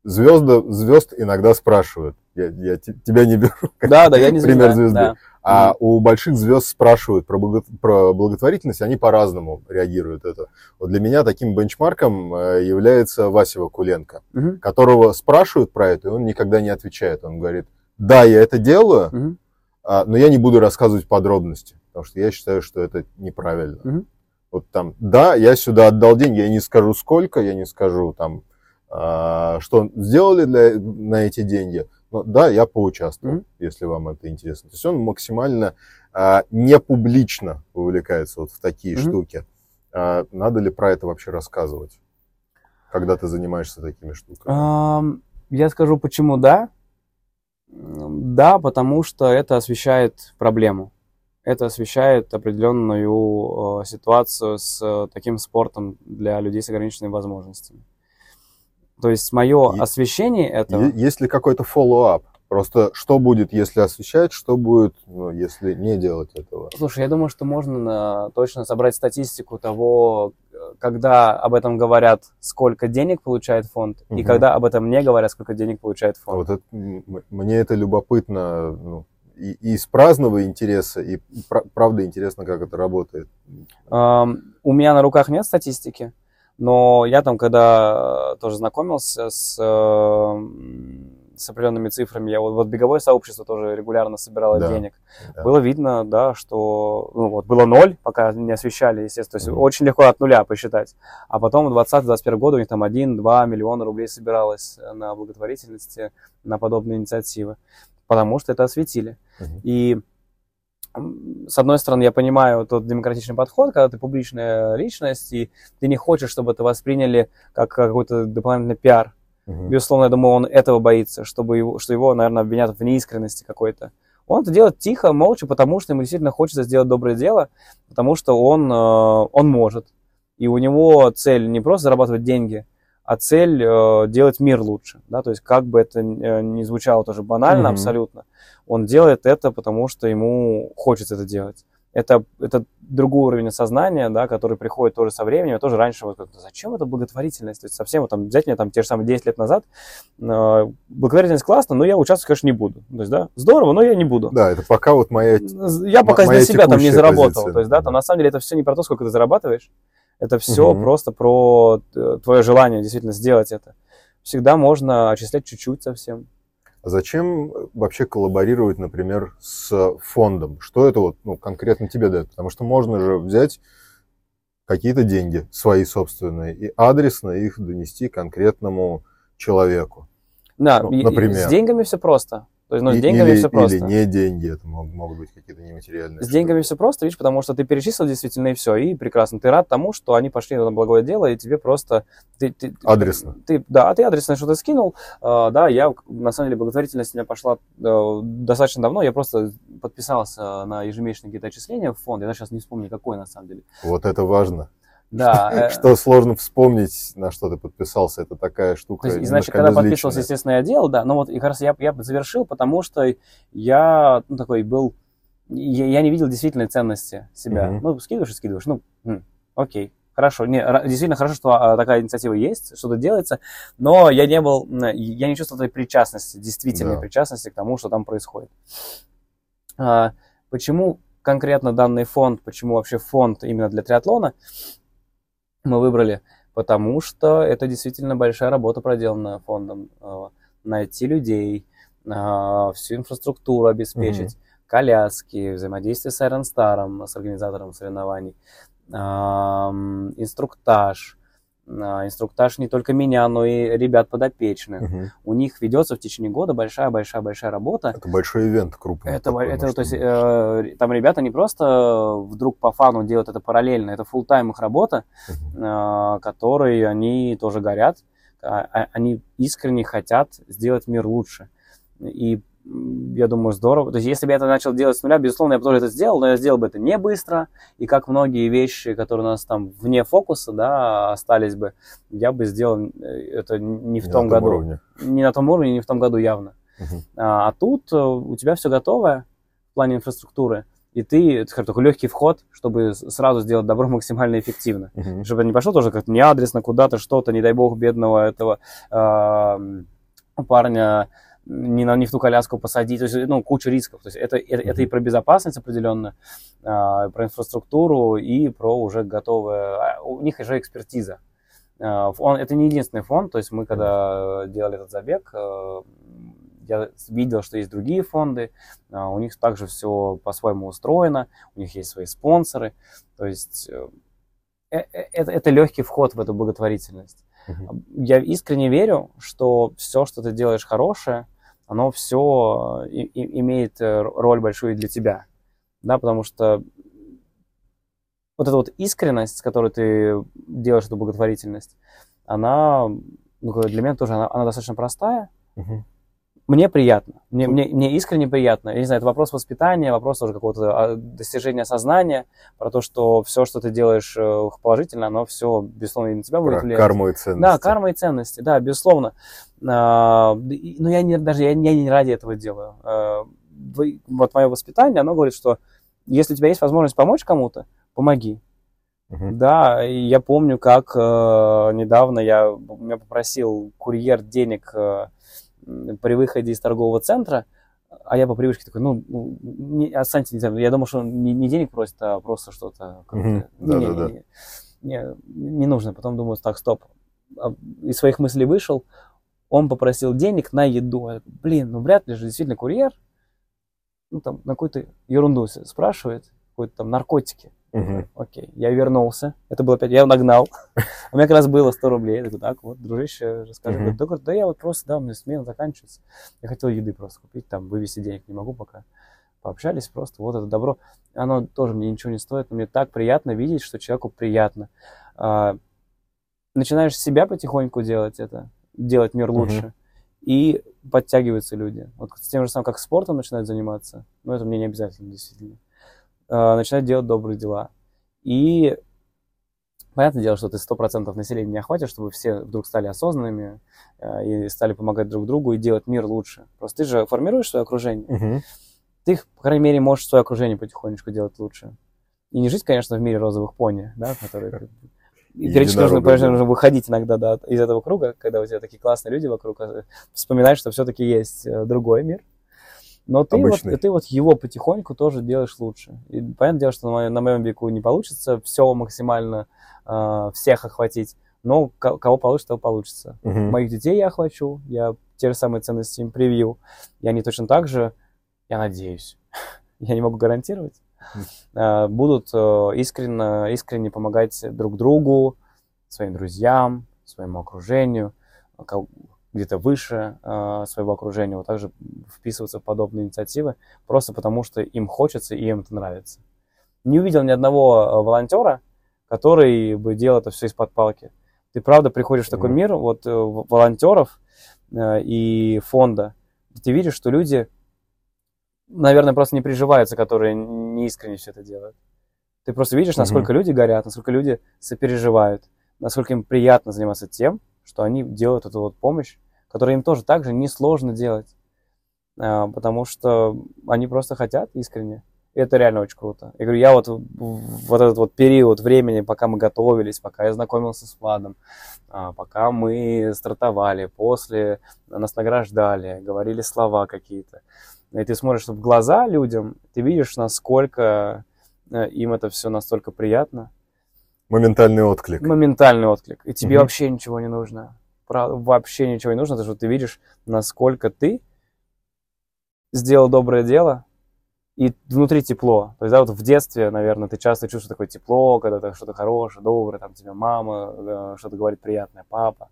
[SPEAKER 1] звезды, звезд иногда спрашивают. Я, я тебя не беру.
[SPEAKER 2] Да, да, я не
[SPEAKER 1] Пример звезды. Да. А у больших звезд спрашивают про, благо, про благотворительность, они по-разному реагируют это. Вот для меня таким бенчмарком э, является Вася Вакуленко, mm которого спрашивают про это, и он никогда не отвечает. Он говорит, да, я это делаю, mm а, но я не буду рассказывать подробности, потому что я считаю, что это неправильно. Угу. Вот там, да, я сюда отдал деньги, я не скажу сколько, я не скажу там, а, что сделали для, на эти деньги, но да, я поучаствовал, угу. если вам это интересно. То есть он максимально а, не публично вовлекается вот в такие угу. штуки. А, надо ли про это вообще рассказывать, когда ты занимаешься такими штуками?
[SPEAKER 2] Я скажу, почему да, Да, потому что это освещает проблему. Это освещает определенную э, ситуацию с э, таким спортом для людей с ограниченными возможностями. То есть мое
[SPEAKER 1] Е-
[SPEAKER 2] освещение этого...
[SPEAKER 1] Е- Есть ли какой-то follow-up? Просто что будет, если освещать, что будет, ну, если не делать этого?
[SPEAKER 2] Слушай, я думаю, что можно э, точно собрать статистику того, э, когда об этом говорят, сколько денег получает фонд, и
[SPEAKER 1] Мгм.
[SPEAKER 2] когда об этом не говорят, сколько денег получает фонд.
[SPEAKER 1] Вот это, мне это любопытно, ну, и, и из праздного интереса, и пра- правда интересно, как это работает.
[SPEAKER 2] Ам, У меня на руках нет статистики, но я там, когда э, тоже знакомился с, с определенными цифрами, я вот, вот беговое сообщество тоже регулярно собирало
[SPEAKER 1] Да,
[SPEAKER 2] денег.
[SPEAKER 1] да.
[SPEAKER 2] Было видно, да, что ну, вот было ноль, пока не освещали, естественно. То есть
[SPEAKER 1] Мгм.
[SPEAKER 2] очень легко от нуля посчитать. А потом в 2021 году у них там 1-2 миллиона рублей собиралось э, на благотворительности, на подобные инициативы. Потому что это осветили.
[SPEAKER 1] Мгм.
[SPEAKER 2] И с одной стороны, я понимаю тот демократичный подход, когда ты публичная личность, и ты не хочешь, чтобы это восприняли как какой-то дополнительный пиар.
[SPEAKER 1] Мгм.
[SPEAKER 2] Безусловно, я думаю, он этого боится, чтобы его, что его, наверное, обвинят в неискренности какой-то. Он это делает тихо, молча, потому что ему действительно хочется сделать доброе дело, потому что он, э, он может. И у него цель не просто зарабатывать деньги, а цель э, делать мир лучше. Да? То есть, как бы это э, ни звучало тоже банально
[SPEAKER 1] Мгм.
[SPEAKER 2] абсолютно, он делает это, потому что ему хочется это делать. Это, это другой уровень осознания, да, который приходит тоже со временем. Я тоже раньше вот как-то, зачем это благотворительность? То есть совсем вот там взять меня там те же самые 10 лет назад, э, благотворительность классно, но я участвовать, конечно, не буду. То есть, да, здорово, но я не буду.
[SPEAKER 1] Да, это пока вот моя...
[SPEAKER 2] Я пока
[SPEAKER 1] моя
[SPEAKER 2] для себя там не заработал.
[SPEAKER 1] позиция,
[SPEAKER 2] То есть, да, там на самом деле это все не про то, сколько ты зарабатываешь. Это все
[SPEAKER 1] Мгм.
[SPEAKER 2] просто про э, твое желание действительно сделать это. Всегда можно отчислять чуть-чуть совсем.
[SPEAKER 1] А Зачем вообще коллаборировать, например, с фондом? Что это вот ну, конкретно тебе дает? Потому что можно же взять какие-то деньги, свои собственные, и адресно их донести конкретному человеку.
[SPEAKER 2] Да,
[SPEAKER 1] Ну, например.
[SPEAKER 2] с деньгами все просто. То есть, ну, с деньгами
[SPEAKER 1] или,
[SPEAKER 2] все просто.
[SPEAKER 1] Или не деньги, это мог- могут быть какие-то нематериальные.
[SPEAKER 2] С
[SPEAKER 1] штуки.
[SPEAKER 2] деньгами все просто, видишь, потому что ты перечислил действительно и все, и прекрасно. Ты рад тому, что они пошли на благое дело, и тебе просто... Ты, ты-
[SPEAKER 1] Адресно.
[SPEAKER 2] Ты, да, а ты адресно что-то скинул. А, да, я, на самом деле, благотворительность у меня пошла э, достаточно давно. Я просто подписался на ежемесячные какие-то отчисления в фонд. Я сейчас не вспомню, какой на самом деле.
[SPEAKER 1] Вот это важно.
[SPEAKER 2] Да, э,
[SPEAKER 1] Что сложно вспомнить, на что ты подписался, это такая штука.
[SPEAKER 2] Есть,
[SPEAKER 1] немножко
[SPEAKER 2] значит, когда
[SPEAKER 1] безличная.
[SPEAKER 2] подписывался, естественно, я делал, да, но вот и как раз я, я завершил, потому что я, ну, такой был, я, я не видел действительной ценности себя. Ну, скидываешь и скидываешь, ну, м, окей, хорошо, не, действительно хорошо, что а, такая инициатива есть, что-то делается, но я не был, я не чувствовал этой причастности, действительной
[SPEAKER 1] Да.
[SPEAKER 2] причастности к тому, что там происходит. А, почему конкретно данный фонд, почему вообще фонд именно для триатлона мы выбрали? Потому что это действительно большая работа проделана фондом. Э, Найти людей, э, всю инфраструктуру обеспечить, коляски, взаимодействие с Iron Star, с организатором соревнований, ам, инструктаж. А, Инструктаж не только меня, но и ребят подопечных.
[SPEAKER 1] Мгм.
[SPEAKER 2] У них ведется в течение года большая-большая-большая работа.
[SPEAKER 1] Это большой ивент крупный.
[SPEAKER 2] Это,
[SPEAKER 1] такой,
[SPEAKER 2] это, то есть, э, там ребята не просто вдруг по фану делают это параллельно, это full тайм их работа,
[SPEAKER 1] Мгм.
[SPEAKER 2] э, которой они тоже горят, а- а- они искренне хотят сделать мир лучше. И я думаю, здорово. То есть, если бы я это начал делать с нуля, безусловно, я бы тоже это сделал, но я сделал бы это не быстро, и как многие вещи, которые у нас там вне фокуса, да, остались бы, я бы сделал э, это не в
[SPEAKER 1] Не
[SPEAKER 2] том
[SPEAKER 1] на
[SPEAKER 2] году.
[SPEAKER 1] уровне.
[SPEAKER 2] Не на том уровне, не в том году явно.
[SPEAKER 1] Мгм.
[SPEAKER 2] А, а тут э, у тебя все готовое в плане инфраструктуры, и ты, скажем, такой легкий вход, чтобы сразу сделать добро максимально эффективно.
[SPEAKER 1] Мгм.
[SPEAKER 2] Чтобы не пошло тоже как-то неадресно куда-то, что-то, не дай бог, бедного этого парня не, на, не в ту коляску посадить, то есть, ну, куча рисков. То есть это, это, это и про безопасность определенную, а, про инфраструктуру и про уже готовое... а, У них уже экспертиза. А, Он, это не единственный фонд, то есть мы когда делали этот забег, э, я видел, что есть другие фонды, а, у них также все по-своему устроено, у них есть свои спонсоры, то есть э, э, э, это, это легкий вход в эту благотворительность.
[SPEAKER 1] Мгм.
[SPEAKER 2] Я искренне верю, что все, что ты делаешь хорошее, оно все имеет э, роль большую и для тебя, да, потому что вот эта вот искренность, с которой ты делаешь эту благотворительность, она ну, для меня тоже она, она достаточно простая,
[SPEAKER 1] Мгм.
[SPEAKER 2] Мне приятно, мне, мне, мне искренне приятно. Я не знаю, это вопрос воспитания, вопрос тоже какого-то а, достижения сознания, про то, что все, что ты делаешь э, положительно, оно все, безусловно, и на тебя будет
[SPEAKER 1] Про
[SPEAKER 2] влиять.
[SPEAKER 1] карму и ценности.
[SPEAKER 2] Да, карма и ценности, да, безусловно. А, Но я не, даже я, не- я не ради этого делаю. А, Вот мое воспитание, оно говорит, что если у тебя есть возможность помочь кому-то, помоги.
[SPEAKER 1] Мгм.
[SPEAKER 2] Да, и я помню, как э, недавно я меня попросил курьер денег э, при выходе из торгового центра, а я по привычке такой, ну, ну, не, отстаньте, не знаю, я думал, что он не, не денег просит, а просто что-то. какое-то.
[SPEAKER 1] Мгм,
[SPEAKER 2] Не, не,
[SPEAKER 1] да-да-да.
[SPEAKER 2] не, не, не нужно. Потом думаю, так, стоп. А, Из своих мыслей вышел, он попросил денег на еду. Я Блин, ну вряд ли же действительно курьер, ну там, на какую-то ерунду спрашивает, какой-то там наркотики.
[SPEAKER 1] Мгм.
[SPEAKER 2] Окей, я вернулся. Это было опять, я его нагнал. У меня как раз было 100 рублей. Я такой, так, вот, дружище, расскажи.
[SPEAKER 1] Мгм.
[SPEAKER 2] Да, да я вот просто, да, у меня смена заканчивается. Я хотел еды просто купить, там, вывести денег не могу пока. Пообщались просто, вот это добро. Оно тоже мне ничего не стоит, но мне так приятно видеть, что человеку приятно. А, начинаешь себя потихоньку делать это, делать мир лучше. И подтягиваются люди. Вот с тем же самым, как спортом начинают заниматься, ну, это мне не обязательно, действительно. А, начинают делать добрые дела. И понятное дело, что ты 100% населения не охватишь, чтобы все вдруг стали осознанными а, и стали помогать друг другу и делать мир лучше. Просто ты же формируешь свое окружение.
[SPEAKER 1] Мгм.
[SPEAKER 2] Ты, по крайней мере, можешь свое окружение потихонечку делать лучше. И не жить, конечно, в мире розовых пони, да, которые... И периодически нужно, конечно, нужно выходить иногда да, из этого круга, когда у тебя такие классные люди вокруг, а, вспоминать, что все-таки есть э, другой мир. Но ты вот, ты вот его потихоньку тоже делаешь лучше. И понятное дело, что на моем, на моем веку не получится все максимально э, всех охватить, но ко- кого получится, того получится.
[SPEAKER 1] Мгм.
[SPEAKER 2] Моих детей я охвачу, я те же самые ценности им привью, и они точно так же, я надеюсь, я не могу гарантировать, э, будут э, искренне, искренне помогать друг другу, своим друзьям, своему окружению, где-то выше э, своего окружения, вот также вписываться в подобные инициативы, просто потому что им хочется и им это нравится. Не увидел ни одного э, волонтера, который бы делал это все из-под палки. Ты правда приходишь в такой мир вот э, волонтеров э, и фонда, и ты видишь, что люди, наверное, просто не приживаются, которые не искренне все это делают. Ты просто видишь, насколько люди горят, насколько люди сопереживают, насколько им приятно заниматься тем, что они делают эту вот помощь, которую им тоже также несложно делать, А, потому что они просто хотят искренне. И это реально очень круто. Я говорю, я вот в- вот этот вот период времени, пока мы готовились, пока я знакомился с Владом, а, пока мы стартовали, после нас награждали, говорили слова какие-то. И ты смотришь в глаза людям, ты видишь, насколько э, им это все настолько приятно.
[SPEAKER 1] Моментальный отклик.
[SPEAKER 2] Моментальный отклик. И тебе
[SPEAKER 1] Мгм.
[SPEAKER 2] вообще ничего не нужно. Вообще ничего не нужно, потому что ты видишь, насколько ты сделал доброе дело, и внутри тепло. То есть, да, вот в детстве, наверное, ты часто чувствуешь такое тепло, когда ты что-то хорошее, доброе, там тебе мама э, что-то говорит приятное, папа.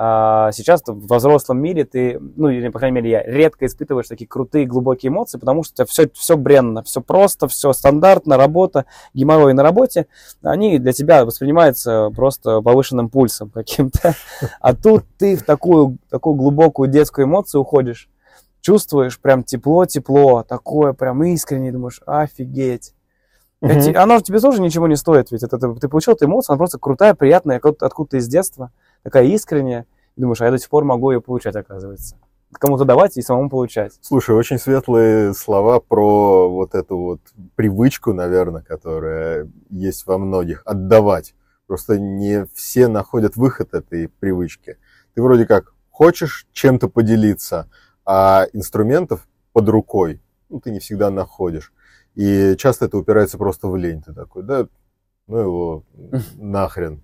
[SPEAKER 2] А сейчас в взрослом мире ты, ну, или, по крайней мере, я редко испытываешь такие крутые, глубокие эмоции, потому что у тебя все, все бренно, все просто, все стандартно, работа, геморрой на работе, они для тебя воспринимаются просто повышенным пульсом каким-то. А тут ты в такую, такую глубокую детскую эмоцию уходишь, чувствуешь прям тепло-тепло, такое прям искренне, думаешь, офигеть. Эти- оно же тебе тоже ничего не стоит, ведь это, это- ты получил эту эмоцию, она просто крутая, приятная, откуда- откуда-то из детства, такая искренняя. Думаешь, а я до сих пор могу ее получать, оказывается. Кому-то давать и самому получать.
[SPEAKER 1] Слушай, очень светлые слова про вот эту вот привычку, наверное, которая есть во многих, отдавать. Просто не все находят выход этой привычки. Ты вроде как хочешь чем-то поделиться, а инструментов под рукой ну, ты не всегда находишь. И часто это упирается просто в лень. Ты такой, да, ну его нахрен.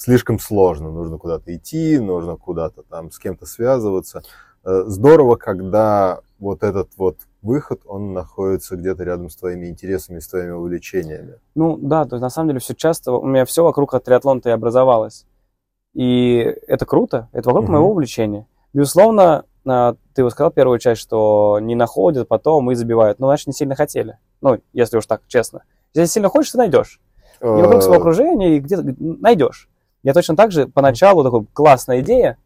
[SPEAKER 1] Слишком сложно, нужно куда-то идти, нужно куда-то там с кем-то связываться. Э, Здорово, когда вот этот вот выход, он находится где-то рядом с твоими интересами, с твоими увлечениями.
[SPEAKER 2] Ну да, то есть на самом деле все часто, у меня все вокруг от триатлона-то и образовалось. И это круто, это вокруг
[SPEAKER 1] Мгм.
[SPEAKER 2] моего увлечения. Безусловно, а, ты вот сказал первую часть, что не находят, потом и забивают. Ну, значит, не сильно хотели. Ну, если уж так, честно. Если сильно хочешь, ты найдешь. И вокруг своего
[SPEAKER 1] Э,
[SPEAKER 2] окружения, и где-то найдешь. Я точно так же поначалу такой классная идея,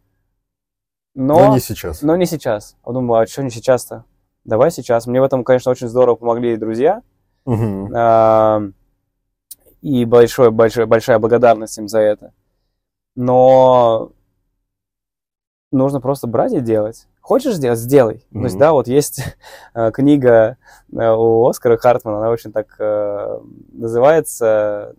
[SPEAKER 2] Но,
[SPEAKER 1] Но не сейчас.
[SPEAKER 2] но не сейчас. Я думаю, а что не сейчас-то? Давай сейчас. Мне в этом, конечно, очень здорово помогли друзья.
[SPEAKER 1] Мгм.
[SPEAKER 2] А, И большое, большое, большая благодарность им за это. Но нужно просто брать и делать. Хочешь сделать, сделай. То есть, да, вот есть э, книга э, у Оскара Хартмана, она очень так э, называется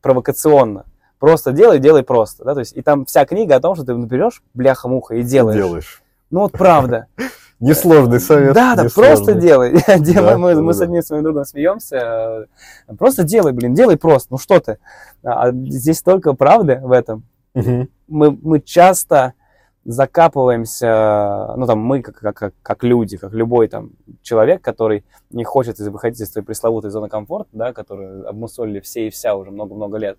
[SPEAKER 2] провокационно. Просто делай, делай просто. Да? То есть, и там вся книга о том, что ты берешь бляха-муха и делаешь.
[SPEAKER 1] Делаешь.
[SPEAKER 2] Ну вот правда.
[SPEAKER 1] Несложный совет.
[SPEAKER 2] Да, да, просто делай. Делай,
[SPEAKER 1] Да,
[SPEAKER 2] мы,
[SPEAKER 1] да,
[SPEAKER 2] мы с одним своим другом смеемся. Просто делай, блин, делай просто. Ну что ты? А здесь столько правды в этом. Мы, мы часто закапываемся, ну там мы как, как, как, люди, как любой там человек, который не хочет выходить из той пресловутой зоны комфорта, да, которую обмусолили все и вся уже много-много лет,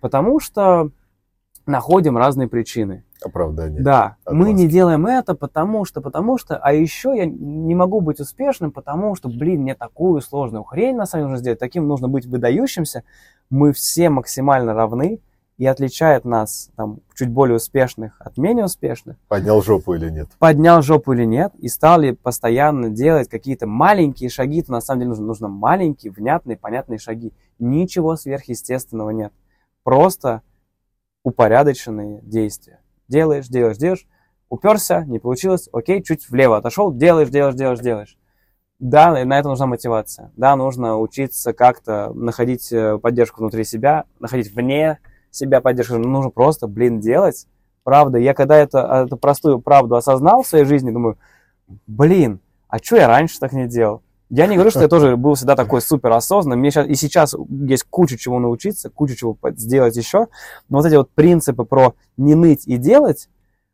[SPEAKER 2] потому что находим разные причины.
[SPEAKER 1] Оправдание.
[SPEAKER 2] Да, мы не
[SPEAKER 1] Отмазки.
[SPEAKER 2] делаем это, потому что, потому что, а еще я не могу быть успешным, потому что, блин, мне такую сложную хрень на самом деле нужно сделать, таким нужно быть выдающимся. Мы все максимально равны, и отличает нас там, чуть более успешных от менее успешных,
[SPEAKER 1] Поднял жопу или нет?
[SPEAKER 2] поднял жопу или нет, и стали постоянно делать какие-то маленькие шаги, то на самом деле нужно, нужно маленькие, внятные, понятные шаги. Ничего сверхъестественного нет. Просто упорядоченные действия. Делаешь, делаешь, делаешь, уперся, не получилось, окей, чуть влево отошел, делаешь, делаешь, делаешь, делаешь. Да, на это нужна мотивация. Да, нужно учиться как-то находить э, поддержку внутри себя, находить вне себя поддержку. Нужно просто, блин, делать. Правда, я когда это, эту простую правду осознал в своей жизни, думаю, блин, а что я раньше так не делал? Я не говорю, что я тоже был всегда такой супер осознанный. Мне сейчас, и сейчас есть куча чего научиться, куча чего сделать еще. Но вот эти вот принципы про не ныть и делать,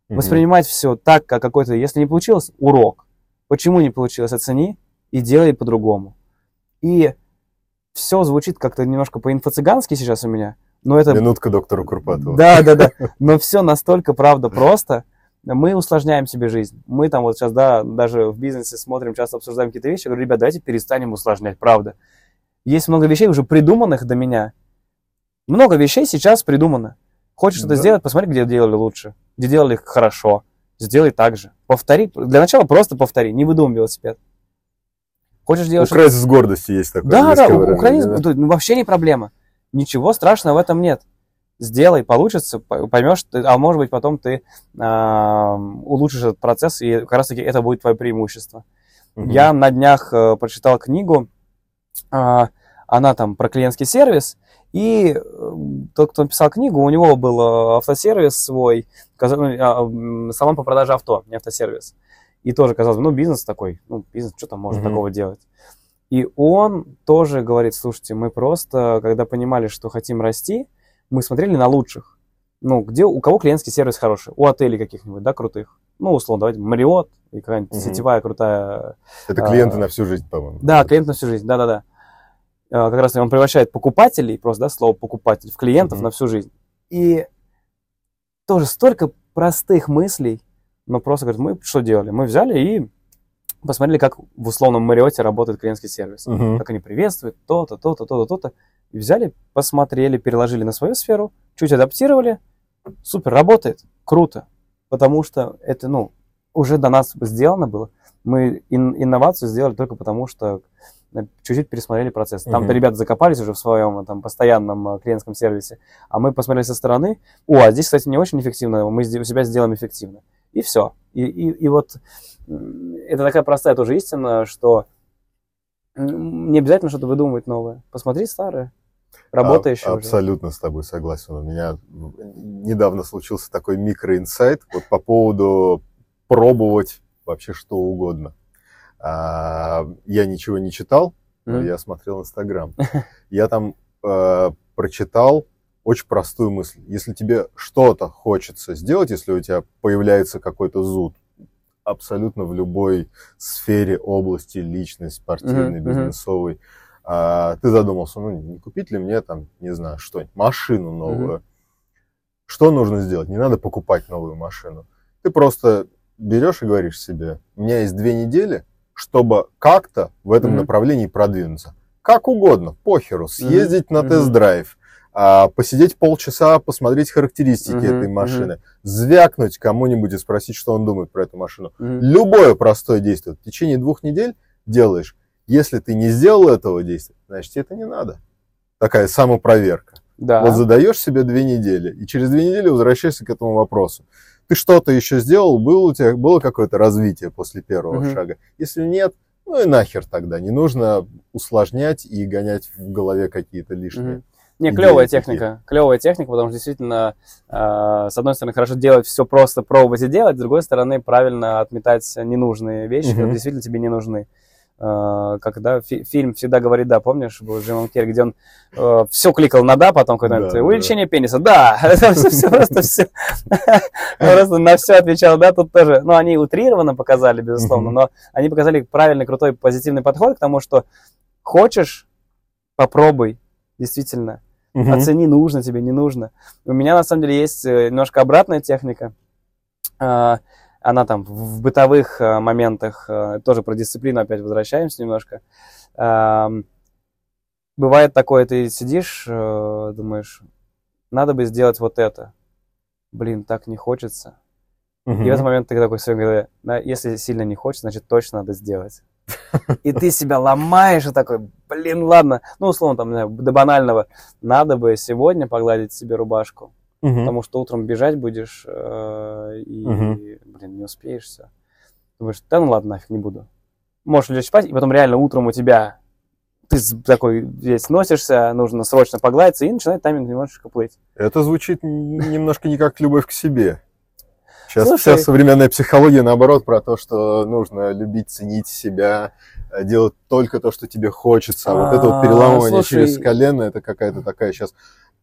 [SPEAKER 1] Мгм.
[SPEAKER 2] воспринимать все так, как какой-то, если не получилось, урок. Почему не получилось, оцени и делай по-другому. И все звучит как-то немножко по-инфо-цыгански сейчас у меня, но это...
[SPEAKER 1] Минутка доктору Курпатову.
[SPEAKER 2] Да, да, да. Но все настолько, правда, просто. Мы усложняем себе жизнь. Мы там вот сейчас, да, даже в бизнесе смотрим, часто обсуждаем какие-то вещи. Я говорю, ребят, давайте перестанем усложнять, правда. Есть много вещей уже придуманных до меня. Много вещей сейчас придумано. Хочешь что-то
[SPEAKER 1] Да.
[SPEAKER 2] сделать, посмотри, где делали лучше, где делали хорошо. Сделай так же. Повтори. Для начала просто повтори. Не выдумывай велосипед. Хочешь делать что-то
[SPEAKER 1] Украсть с гордостью есть такое.
[SPEAKER 2] да, да,
[SPEAKER 1] английское
[SPEAKER 2] у-
[SPEAKER 1] выражение,
[SPEAKER 2] украинский,
[SPEAKER 1] да.
[SPEAKER 2] ну, вообще не проблема. Ничего страшного в этом нет. Сделай, получится, поймешь, ты- а может быть потом ты а, улучшишь этот процесс, и как раз таки это будет твое преимущество.
[SPEAKER 1] Мгм.
[SPEAKER 2] Я на днях э, прочитал книгу, а, она там про клиентский сервис, и э, тот, кто написал книгу, у него был э, автосервис свой, ну, а, салон по продаже авто, не автосервис. И тоже казалось бы, ну, бизнес такой, ну, бизнес, что там можно
[SPEAKER 1] Мгм.
[SPEAKER 2] такого делать? И он тоже говорит, слушайте, мы просто, когда понимали, что хотим расти, мы смотрели на лучших. Ну, где, у кого клиентский сервис хороший? У отелей каких-нибудь, да, крутых. Ну, условно, давайте, Мариот и какая-нибудь
[SPEAKER 1] Мгм.
[SPEAKER 2] сетевая крутая
[SPEAKER 1] Это клиенты
[SPEAKER 2] а,
[SPEAKER 1] на всю жизнь, по-моему.
[SPEAKER 2] да, клиент на всю жизнь, да-да-да. А, Как раз он превращает покупателей, просто, да, слово покупатель, в клиентов
[SPEAKER 1] Мгм.
[SPEAKER 2] на всю жизнь. И тоже столько простых мыслей, но просто, говорит, мы что делали? Мы взяли и посмотрели, как в условном Мариоте работает клиентский сервис.
[SPEAKER 1] Мгм.
[SPEAKER 2] Как они приветствуют, то-то, то-то, то-то, то-то. И взяли, посмотрели, переложили на свою сферу, чуть адаптировали. Супер, работает, круто. Потому что это, ну, уже до нас сделано было. Мы ин- инновацию сделали только потому, что э, чуть-чуть пересмотрели процесс. Там-то
[SPEAKER 1] Мгм.
[SPEAKER 2] ребята закопались уже в своем э, там, постоянном э, клиентском сервисе, а мы посмотрели со стороны, о, а здесь, кстати, не очень эффективно, мы у себя сделаем эффективно. И все. И, и, и вот это такая простая тоже истина, что не обязательно что-то выдумывать новое. Посмотри старое, работающее
[SPEAKER 1] А-
[SPEAKER 2] уже.
[SPEAKER 1] Абсолютно с тобой согласен. У меня недавно случился такой микроинсайт вот по поводу пробовать вообще что угодно. А, я ничего не читал, но
[SPEAKER 2] Мгм.
[SPEAKER 1] я смотрел Инстаграм. Я там э, прочитал очень простую мысль. Если тебе что-то хочется сделать, если у тебя появляется какой-то зуд, абсолютно в любой сфере, области, личной, спортивной,
[SPEAKER 2] мгм.
[SPEAKER 1] бизнесовой, а, ты задумался, ну, не купить ли мне там, не знаю, что-нибудь, машину новую. Что нужно сделать? Не надо покупать новую машину. Ты просто берешь и говоришь себе, у меня есть две недели, чтобы как-то в этом
[SPEAKER 2] Мгм.
[SPEAKER 1] направлении продвинуться. Как угодно, похеру, съездить на
[SPEAKER 2] Мгм.
[SPEAKER 1] тест-драйв, а, посидеть полчаса, посмотреть характеристики
[SPEAKER 2] Мгм,
[SPEAKER 1] этой машины, звякнуть кому-нибудь и спросить, что он думает про эту машину.
[SPEAKER 2] Мгм.
[SPEAKER 1] Любое простое действие в течение двух недель делаешь. Если ты не сделал этого действия, значит, тебе это не надо. Такая самопроверка.
[SPEAKER 2] Да.
[SPEAKER 1] Вот задаешь себе две недели, и через две недели возвращаешься к этому вопросу. Ты что-то еще сделал, было у тебя было какое-то развитие после первого
[SPEAKER 2] Мгм.
[SPEAKER 1] шага? Если нет, ну и нахер тогда. Не нужно усложнять и гонять в голове какие-то лишние.
[SPEAKER 2] Мгм. Не, клевая техника. Клевая техника, потому что действительно, э, с одной стороны, хорошо делать все просто, пробовать и делать, с другой стороны, правильно отметать ненужные вещи,
[SPEAKER 1] Мгм.
[SPEAKER 2] которые действительно тебе не нужны. Э, как, да, фи- фильм «Всегда говорит да», помнишь, был Джимом Керри, где он все кликал на «да», потом когда-нибудь
[SPEAKER 1] Да,
[SPEAKER 2] увеличение пениса, да, Это всё- всё просто все, просто на все отвечал, да, тут тоже, ну, они утрированно показали, безусловно, но они показали правильный, крутой, позитивный подход к тому, что хочешь, попробуй, действительно,
[SPEAKER 1] Мгм.
[SPEAKER 2] Оцени, нужно тебе, не нужно. У меня, на самом деле, есть э, немножко обратная техника. А, Она там в бытовых э, моментах, э, тоже про дисциплину опять возвращаемся немножко. Бывает такое, ты сидишь, думаешь, надо бы сделать вот это. Блин, так не хочется.
[SPEAKER 1] Мгм.
[SPEAKER 2] И в этот момент ты такой в своей голове, «Да, если сильно не хочется, значит точно надо сделать. И ты себя ломаешь и такой, блин, ладно. Ну, условно, там, до банального. Надо бы сегодня погладить себе рубашку,
[SPEAKER 1] Мгм.
[SPEAKER 2] потому что утром бежать будешь э, и,
[SPEAKER 1] Мгм.
[SPEAKER 2] блин, не успеешь все. Думаешь, да ну ладно, нафиг не буду. Можешь лечь спать, и потом реально утром у тебя ты такой весь носишься, нужно срочно погладиться, и начинает тайминг немножечко плыть.
[SPEAKER 1] Это звучит немножко не как любовь к себе. Сейчас
[SPEAKER 2] Слушай.
[SPEAKER 1] вся современная психология, наоборот, про то, что нужно любить, ценить себя, э, делать только то, что тебе хочется. А вот это вот
[SPEAKER 2] А,
[SPEAKER 1] переламывание
[SPEAKER 2] слушай.
[SPEAKER 1] через колено, это какая-то такая сейчас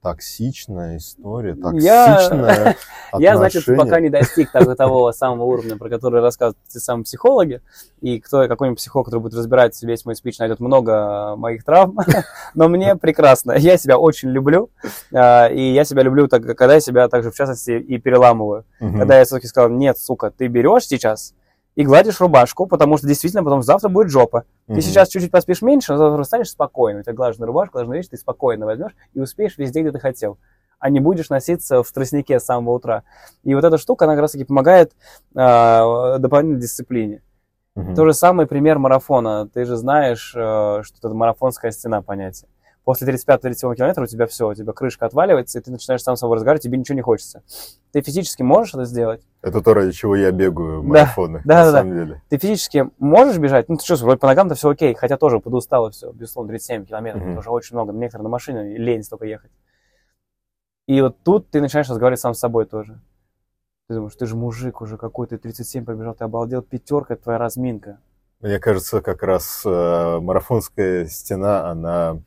[SPEAKER 1] токсичная история,
[SPEAKER 2] Я-
[SPEAKER 1] токсичная
[SPEAKER 2] Я, значит, пока не достиг того, того самого уровня, про который рассказывают те самые психологи, и кто какой-нибудь психолог, который будет разбирать весь мой спич, найдет много моих травм, но мне прекрасно. Я себя очень люблю, а, и я себя люблю, так, когда я себя также, в частности, и переламываю. Когда я все-таки сказал, нет, сука, ты берешь сейчас и гладишь рубашку, потому что действительно потом завтра будет жопа. Ты
[SPEAKER 1] Мгм.
[SPEAKER 2] сейчас чуть-чуть поспишь меньше, но завтра станешь спокойно. У тебя глаженная рубашка, глаженная вещь, ты спокойно возьмешь и успеешь везде, где ты хотел. А не будешь носиться в тростнике с самого утра. И вот эта штука, она как раз-таки помогает а, дополнительной дисциплине.
[SPEAKER 1] Мгм.
[SPEAKER 2] То же самый пример марафона. Ты же знаешь, э, что это марафонская стена понятие. После 35-37 километра у тебя все, у тебя крышка отваливается, и ты начинаешь сам с собой разговаривать, тебе ничего не хочется. Ты физически можешь это сделать?
[SPEAKER 1] Это то, ради чего я бегаю в
[SPEAKER 2] Да.
[SPEAKER 1] марафоны,
[SPEAKER 2] Да,
[SPEAKER 1] на
[SPEAKER 2] да, да.
[SPEAKER 1] самом деле.
[SPEAKER 2] Ты физически можешь бежать? Ну, ты чувствуешь, вроде по ногам-то все окей, хотя тоже подустало все, безусловно, 37 километров, это уже очень много, некоторые на машине, лень столько ехать. И вот тут ты начинаешь разговаривать сам с собой тоже. Ты думаешь, ты же мужик уже какой, ты 37 пробежал, ты обалдел, пятерка, твоя разминка.
[SPEAKER 1] Мне кажется, как раз э, марафонская стена, она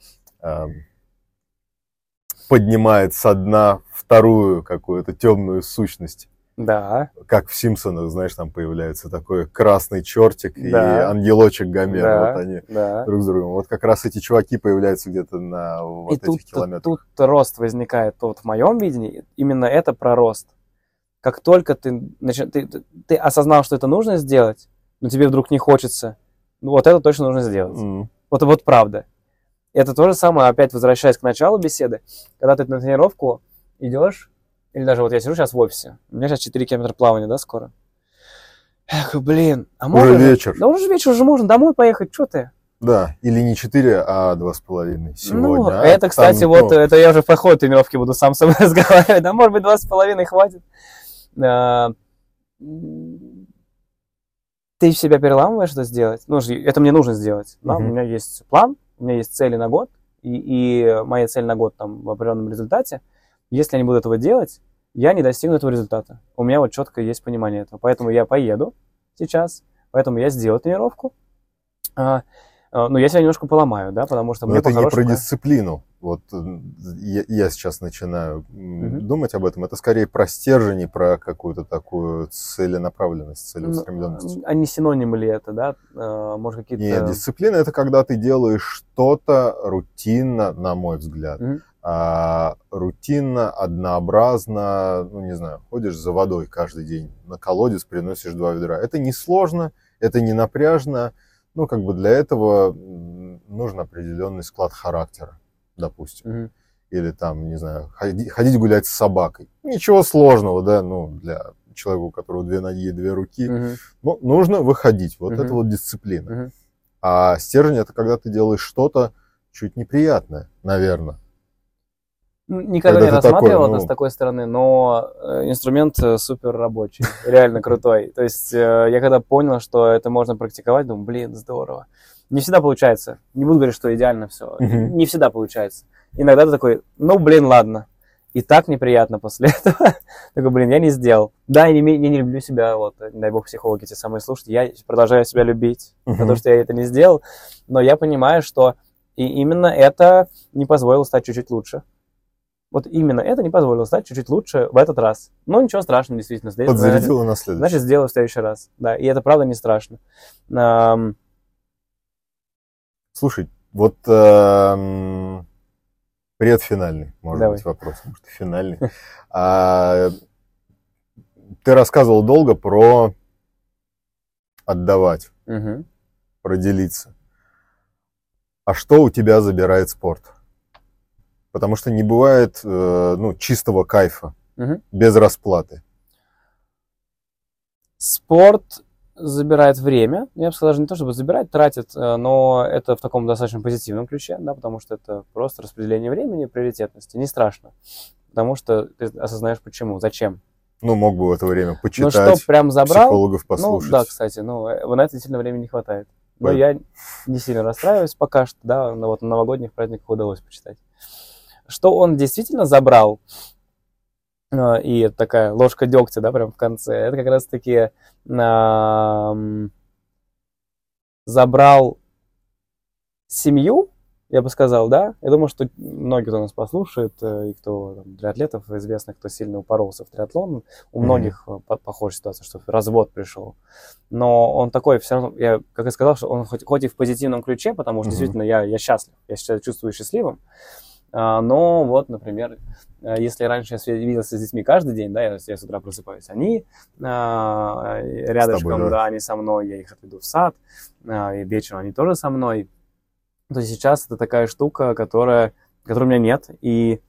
[SPEAKER 1] поднимает со дна вторую какую-то темную сущность.
[SPEAKER 2] Да,
[SPEAKER 1] Как в Симпсонах, знаешь, там появляется такой красный чертик и
[SPEAKER 2] Да.
[SPEAKER 1] ангелочек Гомера.
[SPEAKER 2] Да.
[SPEAKER 1] Вот они
[SPEAKER 2] да.
[SPEAKER 1] друг с другом. Вот как раз эти чуваки появляются где-то на вот
[SPEAKER 2] и
[SPEAKER 1] этих
[SPEAKER 2] тут,
[SPEAKER 1] километрах.
[SPEAKER 2] тут рост возникает. Вот в моем видении именно это про рост. Как только ты, начи- ты, ты- осознал, что это нужно сделать, но тебе вдруг не хочется, ну вот это точно нужно сделать.
[SPEAKER 1] М.
[SPEAKER 2] Вот, вот правда. Это то же самое, опять возвращаясь к началу беседы, когда ты на тренировку идешь, или даже вот я сижу сейчас в офисе, у меня сейчас 4 километра плавания, да, скоро. Эх, блин, а
[SPEAKER 1] Уже
[SPEAKER 2] можно же-
[SPEAKER 1] вечер.
[SPEAKER 2] Да уже вечер, уже можно домой поехать, что ты?
[SPEAKER 1] Да, или не 4, а 2,5 сегодня.
[SPEAKER 2] Ну,
[SPEAKER 1] а?
[SPEAKER 2] это, кстати,
[SPEAKER 1] Там,
[SPEAKER 2] вот,
[SPEAKER 1] ну,
[SPEAKER 2] это я уже в ходе тренировки буду сам с собой разговаривать. Да, может быть, два с половиной хватит. А, Ты себя переламываешь это сделать? Ну, это мне нужно сделать. Да, У
[SPEAKER 1] Мгм.
[SPEAKER 2] меня есть план, у меня есть цели на год, и, и моя цель на год там в определенном результате. Если я не буду этого делать, я не достигну этого результата. У меня вот четко есть понимание этого. Поэтому я поеду сейчас, поэтому я сделаю тренировку. А, а, ну, я себя немножко поломаю, да, потому что
[SPEAKER 1] Но это не про
[SPEAKER 2] по-хорошему-
[SPEAKER 1] дисциплину. Вот я, я сейчас начинаю
[SPEAKER 2] Мгм.
[SPEAKER 1] думать об этом. Это скорее про стержень и про какую-то такую целенаправленность,
[SPEAKER 2] Ну,
[SPEAKER 1] целеустремленность.
[SPEAKER 2] А не синонимы ли это, да? А, Может, какие-то...
[SPEAKER 1] Нет, дисциплина это когда ты делаешь что-то рутинно, на мой взгляд.
[SPEAKER 2] Мгм.
[SPEAKER 1] А, рутинно, однообразно, ну не знаю, ходишь за водой каждый день, на колодец приносишь два ведра. Это не сложно, это не напряжно. Ну, как бы для этого нужен определенный склад характера, допустим.
[SPEAKER 2] Мгм.
[SPEAKER 1] или там, не знаю, ходи- ходить гулять с собакой. Ничего сложного, да, ну, для человека, у которого две ноги и две руки.
[SPEAKER 2] Мгм.
[SPEAKER 1] Ну, нужно выходить. Вот
[SPEAKER 2] Мгм.
[SPEAKER 1] это вот дисциплина.
[SPEAKER 2] Мгм.
[SPEAKER 1] А стержень это когда ты делаешь что-то чуть неприятное, наверное.
[SPEAKER 2] Н- Никогда
[SPEAKER 1] Когда
[SPEAKER 2] не
[SPEAKER 1] ты такой,
[SPEAKER 2] рассматривал это
[SPEAKER 1] ну-
[SPEAKER 2] с такой стороны, но э, инструмент э, супер рабочий, реально крутой. То есть э, я когда понял, что это можно практиковать, думаю, блин, здорово. Не всегда получается. Не буду говорить, что идеально все.
[SPEAKER 1] Мгм.
[SPEAKER 2] Не всегда получается. Иногда ты такой, ну, блин, ладно. И так неприятно после этого. Такой, блин, я не сделал. Да, я не, я не люблю себя, вот, дай бог, психологи те самые слушают. Я продолжаю себя любить
[SPEAKER 1] Мгм.
[SPEAKER 2] то, что я это не сделал. Но я понимаю, что и именно это не позволило стать чуть-чуть лучше. Вот именно это не позволило стать чуть-чуть лучше в этот раз. Ну, ничего страшного, действительно. Здесь,
[SPEAKER 1] Подзарядила на следующий.
[SPEAKER 2] Значит, сделаю в следующий раз. Да, и это правда не страшно.
[SPEAKER 1] Слушай, вот эм, предфинальный, может
[SPEAKER 2] Давай.
[SPEAKER 1] быть, вопрос, может, финальный. А, ты рассказывал долго про отдавать,
[SPEAKER 2] мгм.
[SPEAKER 1] про делиться. А что у тебя забирает спорт? Потому что не бывает э, ну, чистого кайфа
[SPEAKER 2] Мгм.
[SPEAKER 1] без расплаты.
[SPEAKER 2] Спорт забирает время. Я бы сказал, даже не то, чтобы забирать, тратит, э, но это в таком достаточно позитивном ключе, да, потому что это просто распределение времени, приоритетности. Не страшно. Потому что ты осознаешь почему, зачем.
[SPEAKER 1] Ну, мог бы в это время
[SPEAKER 2] Ну,
[SPEAKER 1] почитать,
[SPEAKER 2] что прям забрал,
[SPEAKER 1] психологов
[SPEAKER 2] Ну,
[SPEAKER 1] послушать.
[SPEAKER 2] да, кстати, ну, э, на это действительно времени не хватает. Но
[SPEAKER 1] Понятно.
[SPEAKER 2] я не сильно расстраиваюсь пока что, да, но вот на новогодних праздниках удалось почитать. Что он действительно забрал, и это такая ложка дегтя, да, прям в конце, это как раз-таки ам, забрал семью, я бы сказал, да. Я думаю, что многие, кто нас послушает, э, и кто там, для атлетов известных, кто сильно упоролся в триатлон, у
[SPEAKER 1] Мгм.
[SPEAKER 2] многих э, по- похожая ситуация, что развод пришел. Но он такой, все равно, я как и сказал, что он хоть, хоть и в позитивном ключе, потому что
[SPEAKER 1] Мгм.
[SPEAKER 2] действительно я, я счастлив, я себя чувствую счастливым. А, но вот, например, э, если раньше я виделся с детьми каждый день, да, я, я с утра просыпаюсь, они а, рядышком,
[SPEAKER 1] да.
[SPEAKER 2] да, они со мной, я их отведу в сад, а, и вечером они тоже со мной. То есть сейчас это такая штука, которая, которой у меня нет, и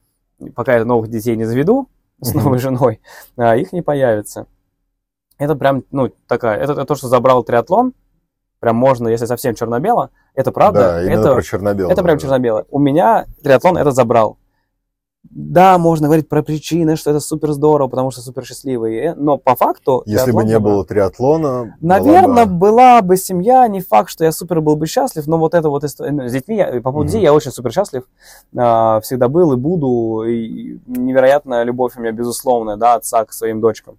[SPEAKER 2] пока я новых детей не заведу с новой женой, их не появится. Это прям, ну, такая, это, это то, что забрал триатлон, прям можно, если совсем черно-бело, это правда,
[SPEAKER 1] да,
[SPEAKER 2] это,
[SPEAKER 1] про черно-белое.
[SPEAKER 2] это прям черно-белое. У меня триатлон это забрал. Да, можно говорить про причины, что это супер здорово, потому что супер счастливый, э, но по факту...
[SPEAKER 1] Если бы не
[SPEAKER 2] забрал.
[SPEAKER 1] было триатлона...
[SPEAKER 2] Наверное,
[SPEAKER 1] была бы-
[SPEAKER 2] была бы семья, не факт, что я супер был бы счастлив, но вот это вот ну, с детьми, я- по поводу детей я очень супер счастлив, а, всегда был и буду, и невероятная любовь у меня безусловная, да, отца к своим дочкам.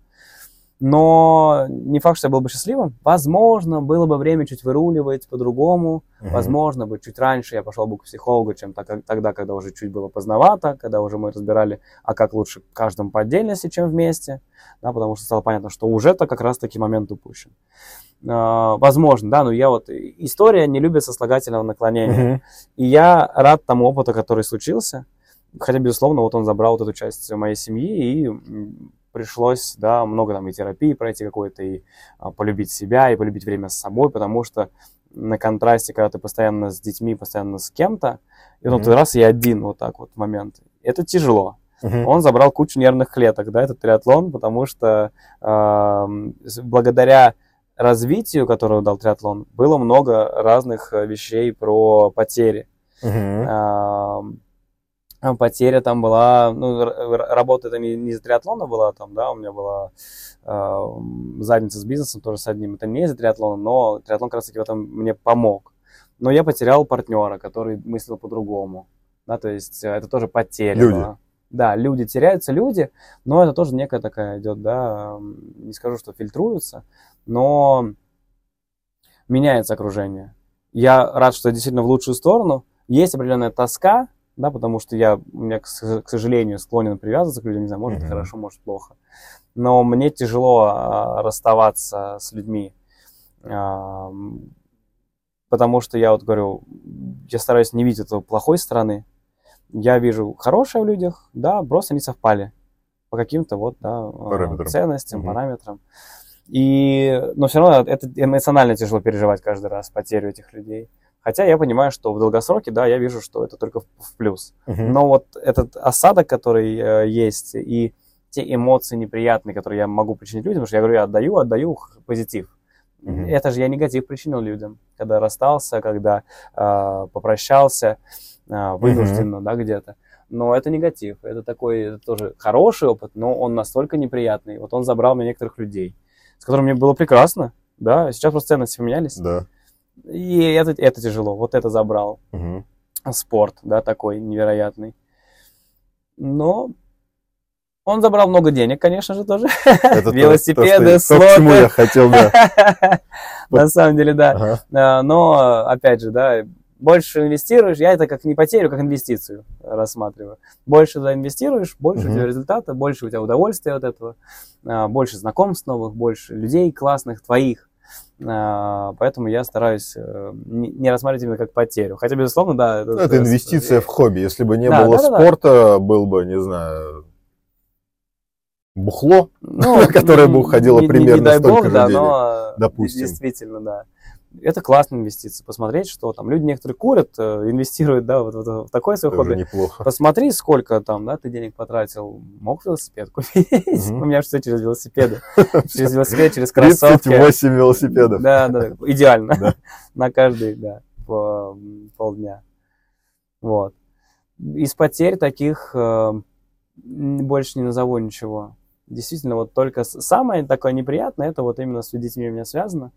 [SPEAKER 2] Но не факт, что я был бы счастливым. Возможно, было бы время чуть выруливать по-другому.
[SPEAKER 1] Мгм.
[SPEAKER 2] Возможно, бы чуть раньше я пошел бы к психологу, чем так- тогда, когда уже чуть было поздновато, когда уже мы разбирали, а как лучше каждому по отдельности, чем вместе, да, потому что стало понятно, что уже-то как раз-таки момент упущен. А, возможно, да, но я вот... История не любит сослагательного наклонения.
[SPEAKER 1] Мгм.
[SPEAKER 2] И я рад тому опыту, который случился. Хотя, безусловно, вот он забрал вот эту часть моей семьи, и пришлось, да, много там и терапии пройти какой-то, и а, полюбить себя, и полюбить время с собой, потому что на контрасте, когда ты постоянно с детьми, постоянно с кем-то, и
[SPEAKER 1] Мгм.
[SPEAKER 2] ты раз и один вот так вот момент. Это тяжело.
[SPEAKER 1] Мгм.
[SPEAKER 2] Он забрал кучу нервных клеток, да, этот триатлон, потому что с- благодаря развитию, которое дал триатлон, было много разных э, вещей про потери. Ам, а Потеря там была, ну, работа это не, не из-за триатлона была, там, да, у меня была ам, задница с бизнесом тоже с одним, это не из-за триатлона, но триатлон как раз таки в этом мне помог. Но я потерял партнера, который мыслил по-другому, да, то есть э, это тоже потеря
[SPEAKER 1] Люди.
[SPEAKER 2] была. Да, люди теряются, люди, но это тоже некая такая идет, да, не скажу, что фильтруются, но меняется окружение. Я рад, что действительно в лучшую сторону. Есть определенная тоска, да, потому что я, меня, к, сожалению, склонен привязываться к людям, не знаю, может
[SPEAKER 1] Мгм.
[SPEAKER 2] хорошо, может плохо. Но мне тяжело а, расставаться с людьми, потому что я вот говорю, я стараюсь не видеть этого плохой стороны. Я вижу хорошее в людях, да, просто не совпали по каким-то вот, да, а,
[SPEAKER 1] Параметрам.
[SPEAKER 2] ценностям,
[SPEAKER 1] Мгм.
[SPEAKER 2] параметрам. И, но все равно это эмоционально тяжело переживать каждый раз потерю этих людей. Хотя я понимаю, что в долгосроке, да, я вижу, что это только в, в плюс.
[SPEAKER 1] Мгм.
[SPEAKER 2] Но вот этот осадок, который э, есть, и те эмоции неприятные, которые я могу причинить людям, потому что я говорю, я отдаю, отдаю позитив.
[SPEAKER 1] Мгм.
[SPEAKER 2] Это же я негатив причинил людям, когда расстался, когда э, попрощался, э, вынужденно, да, где-то. Но это негатив, это такой это тоже хороший опыт, но он настолько неприятный. Вот он забрал мне некоторых людей, с которыми мне было прекрасно, да, сейчас просто ценности поменялись.
[SPEAKER 1] Да.
[SPEAKER 2] И это, это тяжело, вот это забрал
[SPEAKER 1] Мгм.
[SPEAKER 2] спорт, да, такой невероятный. Но он забрал много денег, конечно же, тоже.
[SPEAKER 1] Это то-
[SPEAKER 2] Велосипеды,
[SPEAKER 1] то, что- то, к чему
[SPEAKER 2] слоты.
[SPEAKER 1] я хотел, да.
[SPEAKER 2] На самом деле, да. А, Но, опять же, да, больше инвестируешь, я это как не потерю, как инвестицию рассматриваю. Больше инвестируешь, больше у тебя результата, больше у тебя удовольствия от этого, а, больше знакомств новых, больше людей классных, твоих. А, Поэтому я стараюсь э, не рассматривать именно как потерю. Хотя, безусловно, да.
[SPEAKER 1] Ну, Это инвестиция в хобби. Если бы не
[SPEAKER 2] Да,
[SPEAKER 1] было
[SPEAKER 2] да-да-да.
[SPEAKER 1] спорта, был бы, не знаю, бухло.
[SPEAKER 2] Ну,
[SPEAKER 1] которая бы уходила
[SPEAKER 2] не- не-
[SPEAKER 1] примерно
[SPEAKER 2] не дай
[SPEAKER 1] столько
[SPEAKER 2] бог,
[SPEAKER 1] же
[SPEAKER 2] да,
[SPEAKER 1] денег,
[SPEAKER 2] но
[SPEAKER 1] допустим.
[SPEAKER 2] действительно, да. Это классная инвестиция. Посмотреть, что там люди некоторые курят, э, инвестируют, да, вот, вот в такое свое хобби.
[SPEAKER 1] неплохо.
[SPEAKER 2] Посмотри, сколько там, да, ты денег потратил. Мог велосипед купить? У меня все через велосипеды. Через велосипед, через кроссовки.
[SPEAKER 1] 38 велосипедов.
[SPEAKER 2] Да, да, идеально. На каждый, да, по полдня. Вот. Из потерь таких э, больше не назову ничего. Действительно, вот только самое такое неприятное, это вот именно с детьми у меня связано,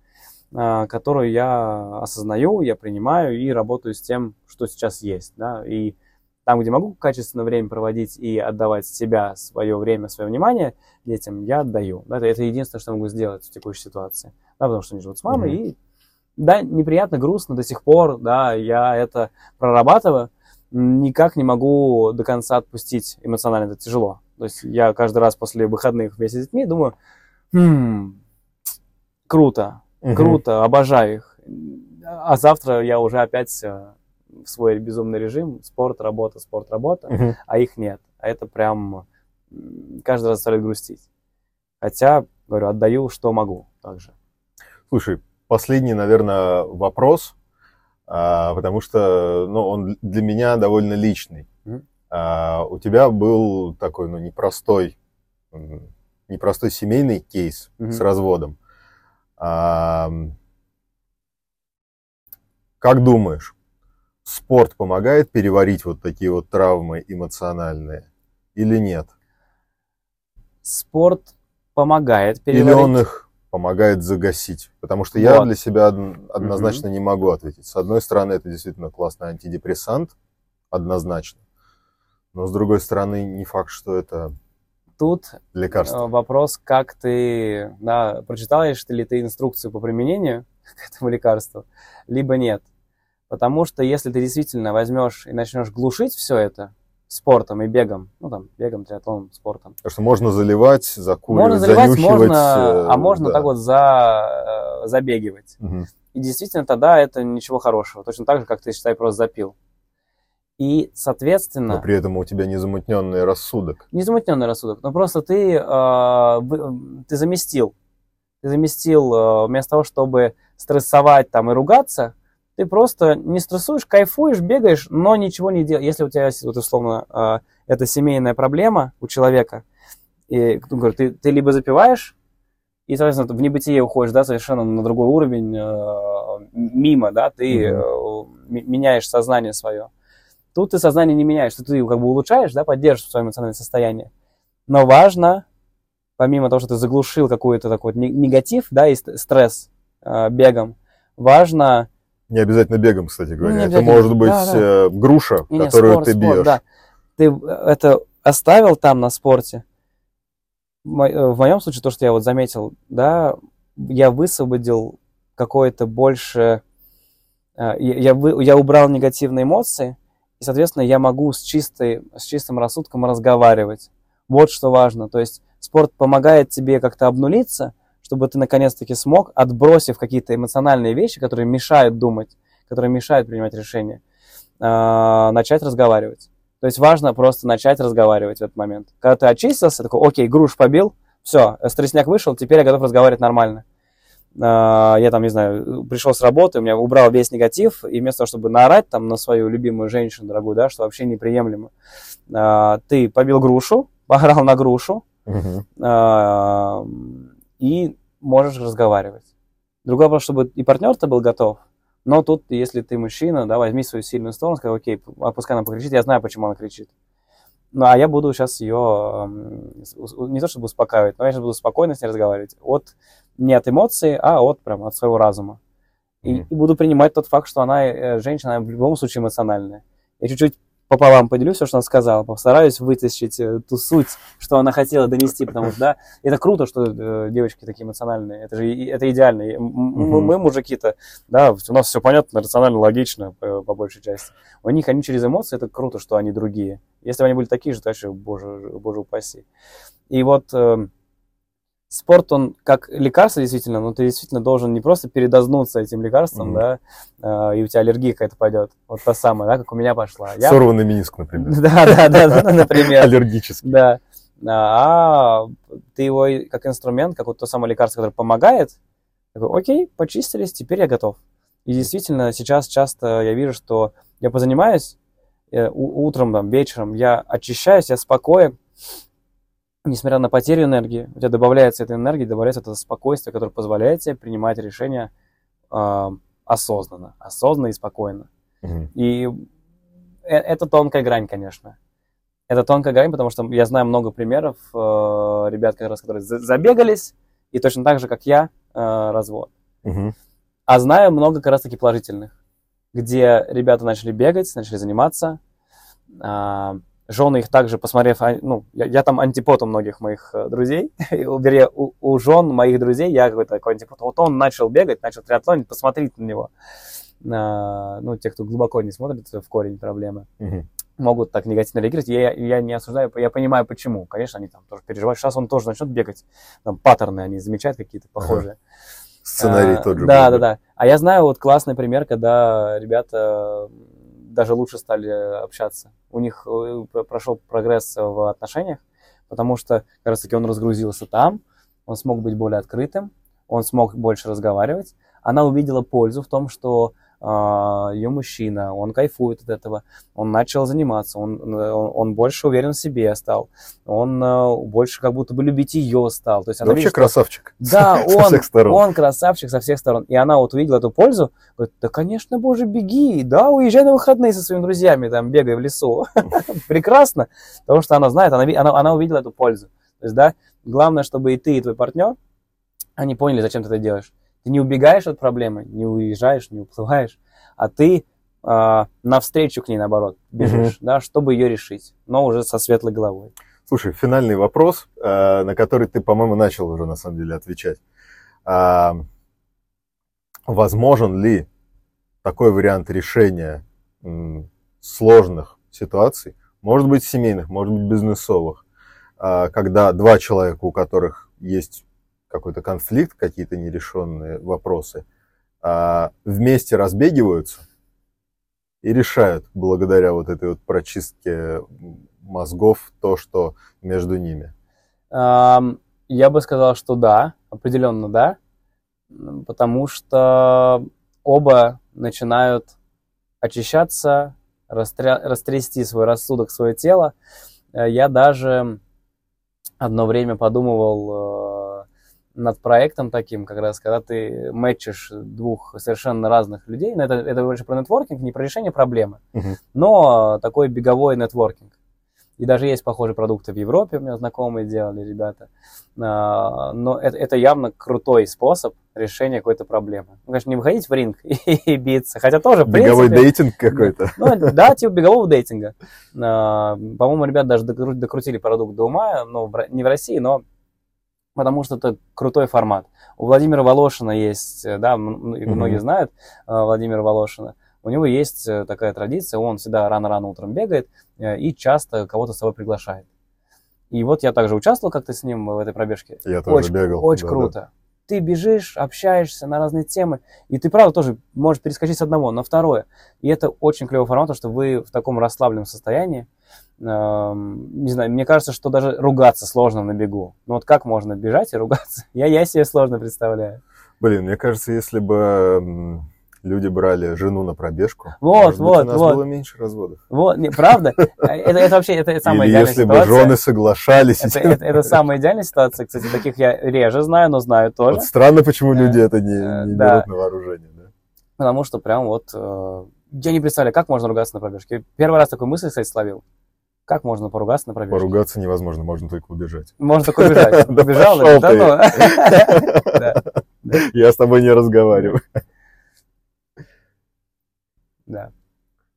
[SPEAKER 2] которую я осознаю, я принимаю и работаю с тем, что сейчас есть, да, и там, где могу качественно время проводить и отдавать себя, свое время, свое внимание детям, я отдаю. Да, это, это единственное, что я могу сделать в текущей ситуации. Да, потому что они живут с мамой,
[SPEAKER 1] Мгм.
[SPEAKER 2] и да, неприятно, грустно до сих пор, да, я это прорабатываю, никак не могу до конца отпустить эмоционально, это тяжело. То есть я каждый раз после выходных вместе с детьми думаю, «Хм, круто,
[SPEAKER 1] Мгм.
[SPEAKER 2] круто, обожаю их. А завтра я уже опять э, в свой безумный режим, спорт, работа, спорт, работа,
[SPEAKER 1] Мгм.
[SPEAKER 2] а их нет. А это прям каждый раз заставляет грустить. Хотя, говорю, отдаю, что могу также.
[SPEAKER 1] Слушай, последний, наверное, вопрос, а, потому что ну, он для меня довольно личный. А, у тебя был такой, ну, непростой, непростой семейный кейс
[SPEAKER 2] Мгм.
[SPEAKER 1] с разводом. Как думаешь, спорт помогает переварить вот такие вот травмы эмоциональные или нет?
[SPEAKER 2] Спорт помогает
[SPEAKER 1] Или
[SPEAKER 2] переварить.
[SPEAKER 1] он их помогает загасить? Потому что я
[SPEAKER 2] Вот.
[SPEAKER 1] для себя од- однозначно не могу ответить. С одной стороны, это действительно классный антидепрессант, однозначно. Но с другой стороны, не факт, что это
[SPEAKER 2] Тут
[SPEAKER 1] лекарство.
[SPEAKER 2] э, вопрос, как ты, да, прочитаешь ли ты инструкцию по применению к этому лекарству, либо нет. Потому что если ты действительно возьмешь и начнешь глушить все это спортом и бегом, ну там, бегом, триатлоном, спортом,
[SPEAKER 1] Потому что можно заливать, закуривать,
[SPEAKER 2] можно заливать, можно,
[SPEAKER 1] э,
[SPEAKER 2] а можно
[SPEAKER 1] да.
[SPEAKER 2] так вот за, э, забегивать.
[SPEAKER 1] Мгм.
[SPEAKER 2] И действительно, тогда это ничего хорошего. Точно так же, как ты, считай, просто запил. И, соответственно,
[SPEAKER 1] Но при этом у тебя незамутненный рассудок.
[SPEAKER 2] незамутненный рассудок, но просто ты, э, ты заместил. Ты заместил, э, вместо того, чтобы стрессовать там и ругаться, ты просто не стрессуешь, кайфуешь, бегаешь, но ничего не делаешь. Если у тебя, вот, условно, э, это семейная проблема у человека, и, ну, говорю, ты, ты либо запиваешь, и, соответственно, в небытие уходишь, да, совершенно на другой уровень, э, мимо, да, ты м- меняешь сознание свое. Тут ты сознание не меняешь, ты, ты как бы улучшаешь, да, поддерживаешь свое эмоциональное состояние. Но важно, помимо того, что ты заглушил какой-то такой негатив, да, и ст- стресс э, бегом, важно...
[SPEAKER 1] Не обязательно бегом, кстати говоря.
[SPEAKER 2] Не
[SPEAKER 1] это может быть
[SPEAKER 2] Да, да.
[SPEAKER 1] э, груша,
[SPEAKER 2] Не,
[SPEAKER 1] которую
[SPEAKER 2] спорт,
[SPEAKER 1] ты
[SPEAKER 2] спорт,
[SPEAKER 1] бьешь.
[SPEAKER 2] да. Ты это оставил там на спорте. В мо- э, моем случае, то, что я вот заметил, да, я высвободил какое-то больше... э, Я, я я убрал негативные эмоции, и, соответственно, я могу с, чистой, с чистым рассудком разговаривать. Вот что важно. То есть спорт помогает тебе как-то обнулиться, чтобы ты наконец-таки смог, отбросив какие-то эмоциональные вещи, которые мешают думать, которые мешают принимать решения, а, начать разговаривать. То есть важно просто начать разговаривать в этот момент. Когда ты очистился, такой, окей, груш побил, все, стрессняк вышел, теперь я готов разговаривать нормально. А, я там, не знаю, пришел с работы, у меня убрал весь негатив, и вместо того, чтобы наорать там на свою любимую женщину дорогую, да, что вообще неприемлемо, а, ты побил грушу, пограл на грушу, а, и можешь разговаривать. Другой вопрос, чтобы и партнер-то был готов, но тут, если ты мужчина, да, возьми свою сильную сторону, скажи, окей, а пускай она покричит, я знаю, почему она кричит. Ну, а я буду сейчас ее не то чтобы успокаивать, но я сейчас буду спокойно с ней разговаривать. От, не от эмоций, а от прям от своего разума. И,
[SPEAKER 1] Мгм.
[SPEAKER 2] и буду принимать тот факт, что она, э, женщина, она в любом случае эмоциональная. Я чуть-чуть пополам поделюсь все, что она сказала, постараюсь вытащить э, ту суть, что она хотела донести, потому что, да, это круто, что э, девочки такие эмоциональные, это же это идеально. М-
[SPEAKER 1] Мгм.
[SPEAKER 2] Мы, мужики-то, да, у нас все понятно, рационально, логично, по, по большей части. У них они через эмоции, это круто, что они другие. Если бы они были такие же, то вообще, боже, боже упаси. И вот э, спорт, он как лекарство действительно, но ты действительно должен не просто передознуться этим лекарством,
[SPEAKER 1] Мгм.
[SPEAKER 2] да, э, и у тебя аллергия какая-то пойдет. Вот та самая, да, как у меня пошла. Я-
[SPEAKER 1] Сорванный мениск, например.
[SPEAKER 2] Да, да, да, да, например.
[SPEAKER 1] Аллергический.
[SPEAKER 2] Да. А ты его как инструмент, как вот то самое лекарство, которое помогает, такой, окей, почистились, теперь я готов. И действительно, сейчас часто я вижу, что я позанимаюсь э, утром, там, вечером, я очищаюсь, я спокоен, несмотря на потерю энергии, у тебя добавляется эта энергия, добавляется это спокойствие, которое позволяет тебе принимать решения а, осознанно, осознанно и спокойно.
[SPEAKER 1] Мгм.
[SPEAKER 2] И э- это тонкая грань, конечно. Это тонкая грань, потому что я знаю много примеров э, ребят, как раз, которые за- забегались, и точно так же, как я, э, развод.
[SPEAKER 1] Мгм.
[SPEAKER 2] А знаю много как раз таки положительных, где ребята начали бегать, начали заниматься, а, жены их также, посмотрев, а, ну, я, я там антипод у многих моих э, друзей, вернее, у, у жен моих друзей я какой-то такой антипод. Вот он начал бегать, начал триатлонить, посмотрите на него. А, ну, те, кто глубоко не смотрит в корень проблемы
[SPEAKER 1] Мгм.
[SPEAKER 2] могут так негативно реагировать. Я, я не осуждаю, я понимаю, почему. Конечно, они там тоже переживают. Сейчас он тоже начнет бегать. Там паттерны они замечают какие-то похожие.
[SPEAKER 1] Сценарий
[SPEAKER 2] А,
[SPEAKER 1] тот же.
[SPEAKER 2] Да,
[SPEAKER 1] был
[SPEAKER 2] да, да. А я знаю вот классный пример, когда ребята даже лучше стали общаться. У них э, прошел прогресс в отношениях, потому что как раз таки он разгрузился там, он смог быть более открытым, он смог больше разговаривать. Она увидела пользу в том, что ее мужчина, он кайфует от этого, он начал заниматься, он, э, он, он больше уверен в себе стал, он э, больше как будто бы любить ее стал. То есть она
[SPEAKER 1] Вообще
[SPEAKER 2] видит, что-
[SPEAKER 1] красавчик.
[SPEAKER 2] да,
[SPEAKER 1] Со
[SPEAKER 2] он,
[SPEAKER 1] всех сторон.
[SPEAKER 2] он красавчик со всех сторон. И она вот увидела эту пользу, говорит, да, конечно, боже, беги, да, уезжай на выходные со своими друзьями, там, бегай в лесу. Прекрасно, потому что она знает, она, она, она увидела эту пользу. То есть, да, главное, чтобы и ты, и твой партнер, они поняли, зачем ты это делаешь. Ты не убегаешь от проблемы, не уезжаешь, не уплываешь, а ты а, навстречу к ней, наоборот, бежишь, да, чтобы ее решить, но уже со светлой головой.
[SPEAKER 1] Слушай, финальный вопрос, э, на который ты, по-моему, начал уже на самом деле отвечать. А, Возможен ли такой вариант решения м, сложных ситуаций, может быть семейных, может быть бизнесовых, а, когда два человека, у которых есть какой-то конфликт, какие-то нерешенные вопросы, а, вместе разбегиваются и решают благодаря вот этой вот прочистке мозгов то, что между ними.
[SPEAKER 2] Я бы сказал, что да, определенно да, потому что оба начинают очищаться, растря- растрясти свой рассудок, свое тело. Э, Я даже одно время подумывал э, над проектом таким, как раз, когда ты мэтчишь двух совершенно разных людей, но это, это больше про нетворкинг, не про решение проблемы,
[SPEAKER 1] Мгм.
[SPEAKER 2] но такой беговой нетворкинг. И даже есть похожие продукты в Европе, у меня знакомые делали ребята. А, Но это, это явно крутой способ решения какой-то проблемы. Ну, конечно, не выходить в ринг и, и биться, хотя тоже, в
[SPEAKER 1] Беговой
[SPEAKER 2] принципе,
[SPEAKER 1] дейтинг какой-то.
[SPEAKER 2] ну, да, типа бегового дейтинга. А, По-моему, ребят даже докру- докрутили продукт до ума, но не в России, но потому что это крутой формат. У Владимира Волошина есть, э, да, многие
[SPEAKER 1] Мгм.
[SPEAKER 2] знают э, Владимира Волошина, у него есть э, такая традиция, он всегда рано-рано утром бегает и часто кого-то с собой приглашает. И вот я также участвовал как-то с ним в этой пробежке.
[SPEAKER 1] Я тоже
[SPEAKER 2] Очень,
[SPEAKER 1] бегал.
[SPEAKER 2] очень
[SPEAKER 1] да,
[SPEAKER 2] круто. Ты бежишь, общаешься на разные темы, и ты, правда, тоже можешь перескочить с одного на второе. И это очень клевый формат, потому что вы в таком расслабленном состоянии. Не знаю, мне кажется, что даже ругаться сложно на бегу. Ну вот как можно бежать и ругаться? Я, я себе сложно представляю.
[SPEAKER 1] Блин, мне кажется, если бы люди брали жену на пробежку,
[SPEAKER 2] Вот,
[SPEAKER 1] может быть,
[SPEAKER 2] вот,
[SPEAKER 1] у нас
[SPEAKER 2] вот.
[SPEAKER 1] было меньше разводов.
[SPEAKER 2] Вот, не, правда? Это, это вообще это самая
[SPEAKER 1] Или
[SPEAKER 2] идеальная
[SPEAKER 1] если бы
[SPEAKER 2] ситуация.
[SPEAKER 1] жены соглашались.
[SPEAKER 2] Это, это, это самая идеальная ситуация. Кстати, таких я реже знаю, но знаю тоже.
[SPEAKER 1] Вот странно, почему
[SPEAKER 2] Э,
[SPEAKER 1] люди это не,
[SPEAKER 2] э,
[SPEAKER 1] не
[SPEAKER 2] да.
[SPEAKER 1] берут на вооружение. Да?
[SPEAKER 2] Потому что прям вот... э, я не представляю, как можно ругаться на пробежке. Первый раз такую мысль, кстати, словил. Как можно поругаться на пробежке?
[SPEAKER 1] Поругаться невозможно, можно только убежать.
[SPEAKER 2] Можно только убежать. Убежал, да,
[SPEAKER 1] Я с тобой не разговариваю.
[SPEAKER 2] да,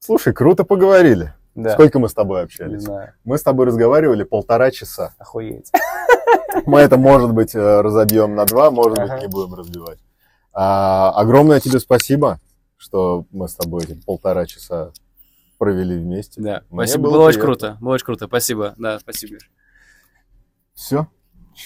[SPEAKER 1] Слушай, круто поговорили.
[SPEAKER 2] да.
[SPEAKER 1] Сколько мы с тобой
[SPEAKER 2] Не
[SPEAKER 1] общались?
[SPEAKER 2] знаю,
[SPEAKER 1] Мы с тобой разговаривали полтора часа.
[SPEAKER 2] охуеть.
[SPEAKER 1] Мы это, может быть, э, разобьем на два, может быть,
[SPEAKER 2] Ага.
[SPEAKER 1] не будем разбивать. А, огромное тебе спасибо, что мы с тобой эти полтора часа провели вместе.
[SPEAKER 2] Да,
[SPEAKER 1] Мне
[SPEAKER 2] спасибо.
[SPEAKER 1] было
[SPEAKER 2] Было очень
[SPEAKER 1] приятно.
[SPEAKER 2] круто. Было очень круто. Спасибо. Да, спасибо.
[SPEAKER 1] Все,